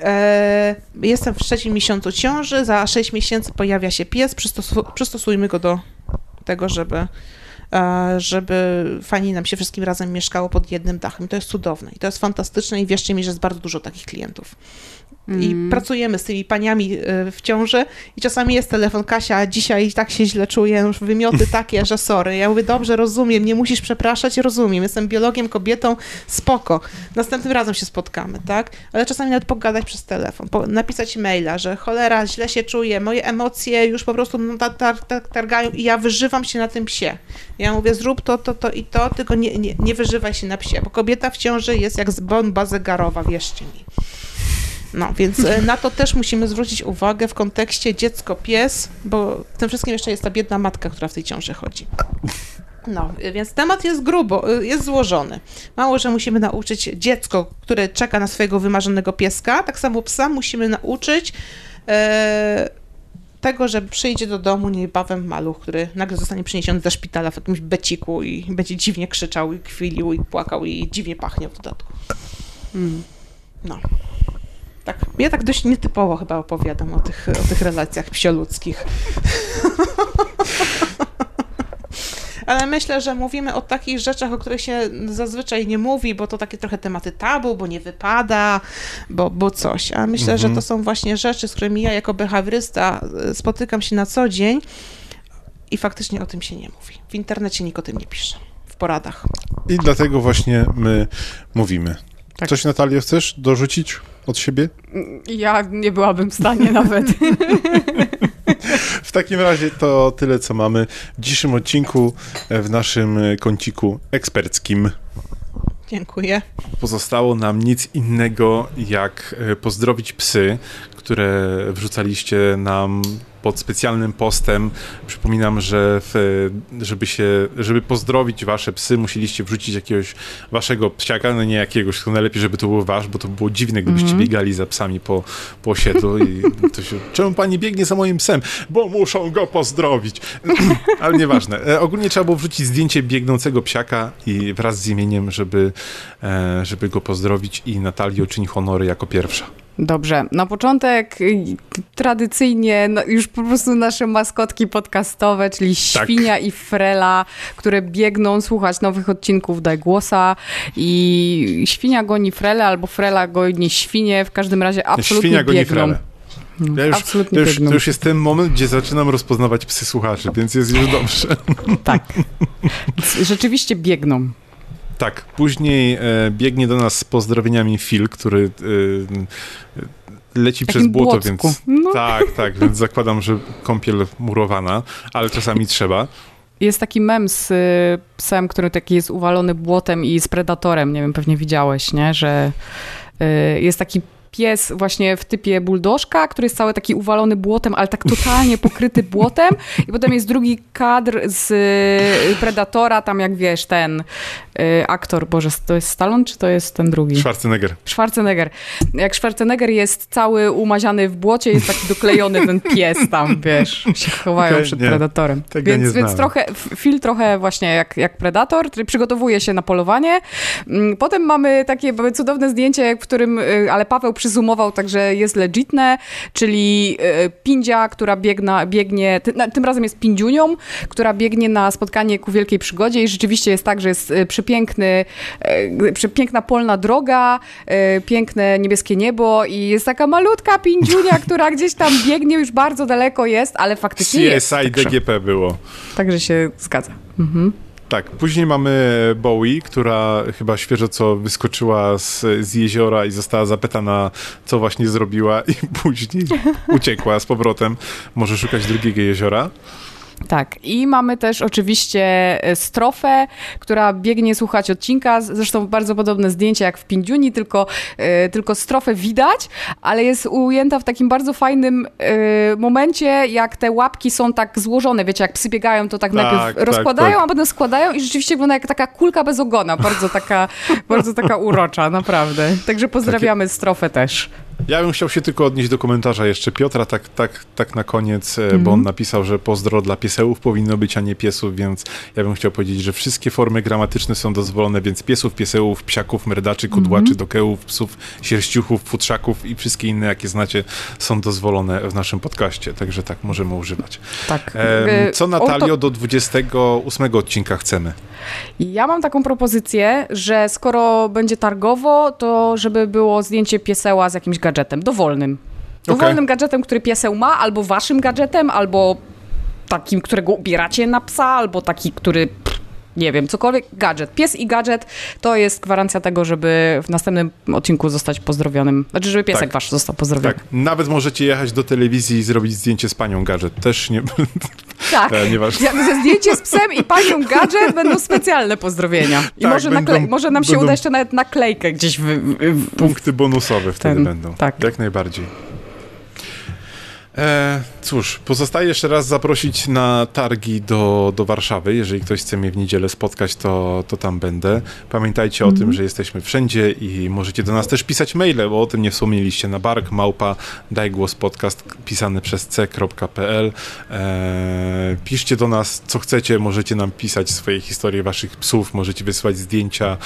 E, jestem w trzecim miesiącu ciąży, za 6 miesięcy pojawia się pies, przystosu, przystosujmy go do tego, żeby żeby fajnie nam się wszystkim razem mieszkało pod jednym dachem. To jest cudowne i to jest fantastyczne i wierzcie mi, że jest bardzo dużo takich klientów. I pracujemy z tymi paniami e, w ciąży i czasami jest telefon, Kasia, dzisiaj tak się źle czuję, już wymioty takie, że sorry. Ja mówię, dobrze, rozumiem, nie musisz przepraszać, rozumiem, jestem biologiem, kobietą, spoko. Następnym razem się spotkamy, tak? Ale czasami nawet pogadać przez telefon, po, napisać maila, że cholera, źle się czuję, moje emocje już po prostu no, tar, tar, tar, targają i ja wyżywam się na tym psie. Ja mówię, zrób to, to, to i to, tylko nie, nie, nie wyżywaj się na psie, bo kobieta w ciąży jest jak bomba zegarowa, wierzcie mi. No, więc e, na to też musimy zwrócić uwagę w kontekście dziecko-pies, bo tym wszystkim jeszcze jest ta biedna matka, która w tej ciąży chodzi. No, więc temat jest grubo, y, jest złożony. Mało, że musimy nauczyć dziecko, które czeka na swojego wymarzonego pieska, tak samo psa musimy nauczyć e, tego, że przyjdzie do domu niebawem maluch, który nagle zostanie przeniesiony ze szpitala w jakimś beciku i będzie dziwnie krzyczał i kwilił i płakał i dziwnie pachnie w dodatku. No. Tak, ja tak dość nietypowo chyba opowiadam o tych, o tych relacjach psioludzkich. Ale myślę, że mówimy o takich rzeczach, o których się zazwyczaj nie mówi, bo to takie trochę tematy tabu, bo nie wypada, bo, bo coś. A myślę, że to są właśnie rzeczy, z którymi ja jako behawiorysta y, spotykam się na co dzień i faktycznie o tym się nie mówi. W internecie nikt o tym nie pisze. W poradach. I dlatego właśnie my mówimy. Tak. Coś, Natalio, chcesz dorzucić od siebie? Ja nie byłabym w stanie nawet. W takim razie to tyle, co mamy w dzisiejszym odcinku e, w naszym e, kąciku eksperckim. Dziękuję. Pozostało nam nic innego, jak e, pozdrowić psy, które wrzucaliście nam pod specjalnym postem. Przypominam, że w, żeby się, żeby pozdrowić wasze psy, musieliście wrzucić jakiegoś waszego psiaka, no nie jakiegoś, tylko najlepiej, żeby to był wasz, bo to było dziwne, gdybyście biegali za psami po, po osiedlu i to się, czemu pani biegnie za moim psem? Bo muszą go pozdrowić. Ale nieważne. E, ogólnie trzeba było wrzucić zdjęcie biegnącego psiaka i wraz z imieniem, żeby, e, żeby go pozdrowić i Natalio czyni honory jako pierwsza. Dobrze, na początek y, tradycyjnie no, już po prostu nasze maskotki podcastowe, czyli Tak. Świnia i Frela, które biegną słuchać nowych odcinków Daj Głosa i Świnia goni Frele albo Frela goni Świnie, w każdym razie absolutnie Świnia goni biegną. frele. Ja już, Absolutnie to, już, to już jest ten moment, gdzie zaczynam rozpoznawać psy słuchaczy, więc jest już dobrze. Tak. Rzeczywiście biegną. Tak, później e, biegnie do nas z pozdrowieniami Phil, który e, leci Takim przez błoto, błocku. więc No. tak, tak, więc zakładam, że kąpiel murowana, ale czasami trzeba. Jest taki mem z y, psem, który taki jest uwalony błotem i z predatorem. Nie wiem, pewnie widziałeś, nie? Że jest taki pies właśnie w typie buldożka, który jest cały taki uwalony błotem, ale tak totalnie pokryty błotem. I potem jest drugi kadr z y, Predatora, tam jak wiesz, ten y, aktor, Boże, to jest Stallone, czy to jest ten drugi? Schwarzenegger. Schwarzenegger. Jak Schwarzenegger jest cały umaziany w błocie, jest taki doklejony ten pies tam, wiesz, się chowają Okej, przed nie, Predatorem. tego nie więc, więc znałem. trochę, Phil trochę właśnie jak, jak Predator, który przygotowuje się na polowanie. Mm, Potem mamy takie cudowne zdjęcie, w którym, y, ale Paweł przyzumował, także jest legitne, czyli y, Pindzia, która biegna, biegnie, ty, na, tym razem jest Pindziunią, która biegnie na spotkanie ku wielkiej przygodzie i rzeczywiście jest tak, że jest y, przepiękny, y, przepiękna polna droga, piękne niebieskie niebo i jest taka malutka Pindziunia, która gdzieś tam biegnie, już bardzo daleko jest, ale faktycznie jest. CSI DGP było. także się zgadza. Mhm. Tak, później mamy Bowie, która chyba świeżo co wyskoczyła z, z jeziora i została zapytana, co właśnie zrobiła i później uciekła z powrotem. Może szukać drugiego jeziora. Tak, i mamy też oczywiście e, strofę, która biegnie słuchać odcinka, zresztą bardzo podobne zdjęcie jak w Pindziuni, tylko, e, tylko strofę widać, ale jest ujęta w takim bardzo fajnym e, momencie, jak te łapki są tak złożone, wiecie, jak psy biegają, to tak, Tak, najpierw tak, rozkładają, tak. a potem składają i rzeczywiście wygląda jak taka kulka bez ogona, bardzo taka, bardzo taka urocza, naprawdę. Także pozdrawiamy strofę też. Ja bym chciał się tylko odnieść do komentarza jeszcze Piotra, tak, tak, tak na koniec, e, bo on napisał, że pozdro dla piesełów powinno być, a nie piesów, więc ja bym chciał powiedzieć, że wszystkie formy gramatyczne są dozwolone, więc piesów, piesełów, psiaków, merdaczy, kudłaczy, dokełów, psów, sierściuchów, futrzaków i wszystkie inne, jakie znacie, są dozwolone w naszym podcaście, także tak możemy używać. Tak. E, co Natalio do 28 odcinka chcemy? Ja mam taką propozycję, że skoro będzie targowo, to żeby było zdjęcie pieseła z jakimś gadżetem, dowolnym. Dowolnym gadżetem, który pieseł ma, albo waszym gadżetem, albo takim, którego ubieracie na psa, albo taki, który... Nie wiem, cokolwiek, gadżet. Pies i gadżet to jest gwarancja tego, żeby w następnym odcinku zostać pozdrowionym. Znaczy, żeby piesek Tak. wasz został pozdrowiony. Tak, nawet możecie jechać do telewizji i zrobić zdjęcie z panią Gadżet. Też nie... Tak. E, nieważne. Ja, ze zdjęcie z psem i panią gadżet będą specjalne pozdrowienia. I Tak, może, będą- nakle- może nam się będą- uda jeszcze nawet naklejkę gdzieś w, w, w, Punkty bonusowe wtedy Ten- będą. tak. Jak najbardziej. E, cóż, pozostaje jeszcze raz zaprosić na targi do, do Warszawy. Jeżeli ktoś chce mnie w niedzielę spotkać, to, to tam będę. Pamiętajcie o tym, że jesteśmy wszędzie i możecie do nas też pisać maile, bo o tym nie wspomnieliście. Na bark małpa daj głos podcast pisany przez c.pl. E, piszcie do nas, co chcecie. Możecie nam pisać swoje historie waszych psów, możecie wysłać zdjęcia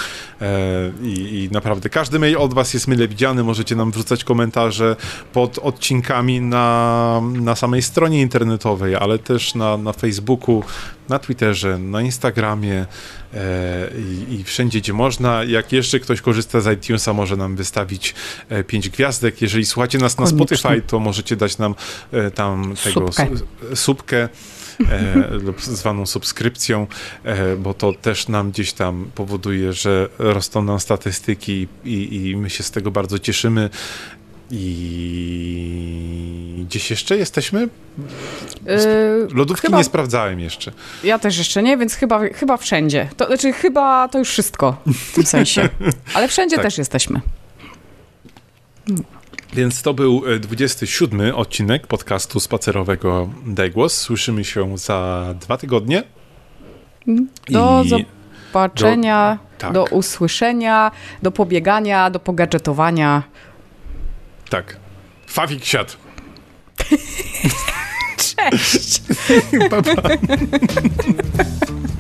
e, i, i naprawdę każdy mail od was jest mile widziany. Możecie nam wrzucać komentarze pod odcinkami na, na samej stronie internetowej, ale też na, na Facebooku, na Twitterze, na Instagramie e, i, i wszędzie, gdzie można. Jak jeszcze ktoś korzysta z iTunesa, może nam wystawić e, pięć gwiazdek. Jeżeli słuchacie nas na Koniecznie. Spotify, to możecie dać nam e, tam tego Subkę. su- subkę. E, lub zwaną subskrypcją, e, bo to też nam gdzieś tam powoduje, że rosną nam statystyki i, i my się z tego bardzo cieszymy. I gdzieś jeszcze jesteśmy? Yy, Lodówki chyba- nie sprawdzałem jeszcze. Ja też jeszcze nie, więc chyba, chyba wszędzie. To znaczy, chyba to już wszystko w tym sensie. Ale wszędzie Tak. też jesteśmy. Więc to był e, 27 odcinek podcastu spacerowego Daj Głos. Słyszymy się za dwa tygodnie. Do I- zobaczenia, tak. do usłyszenia, do pobiegania, do pogadżetowania. Tak. Fawik siadł. Cześć! Pa, pa.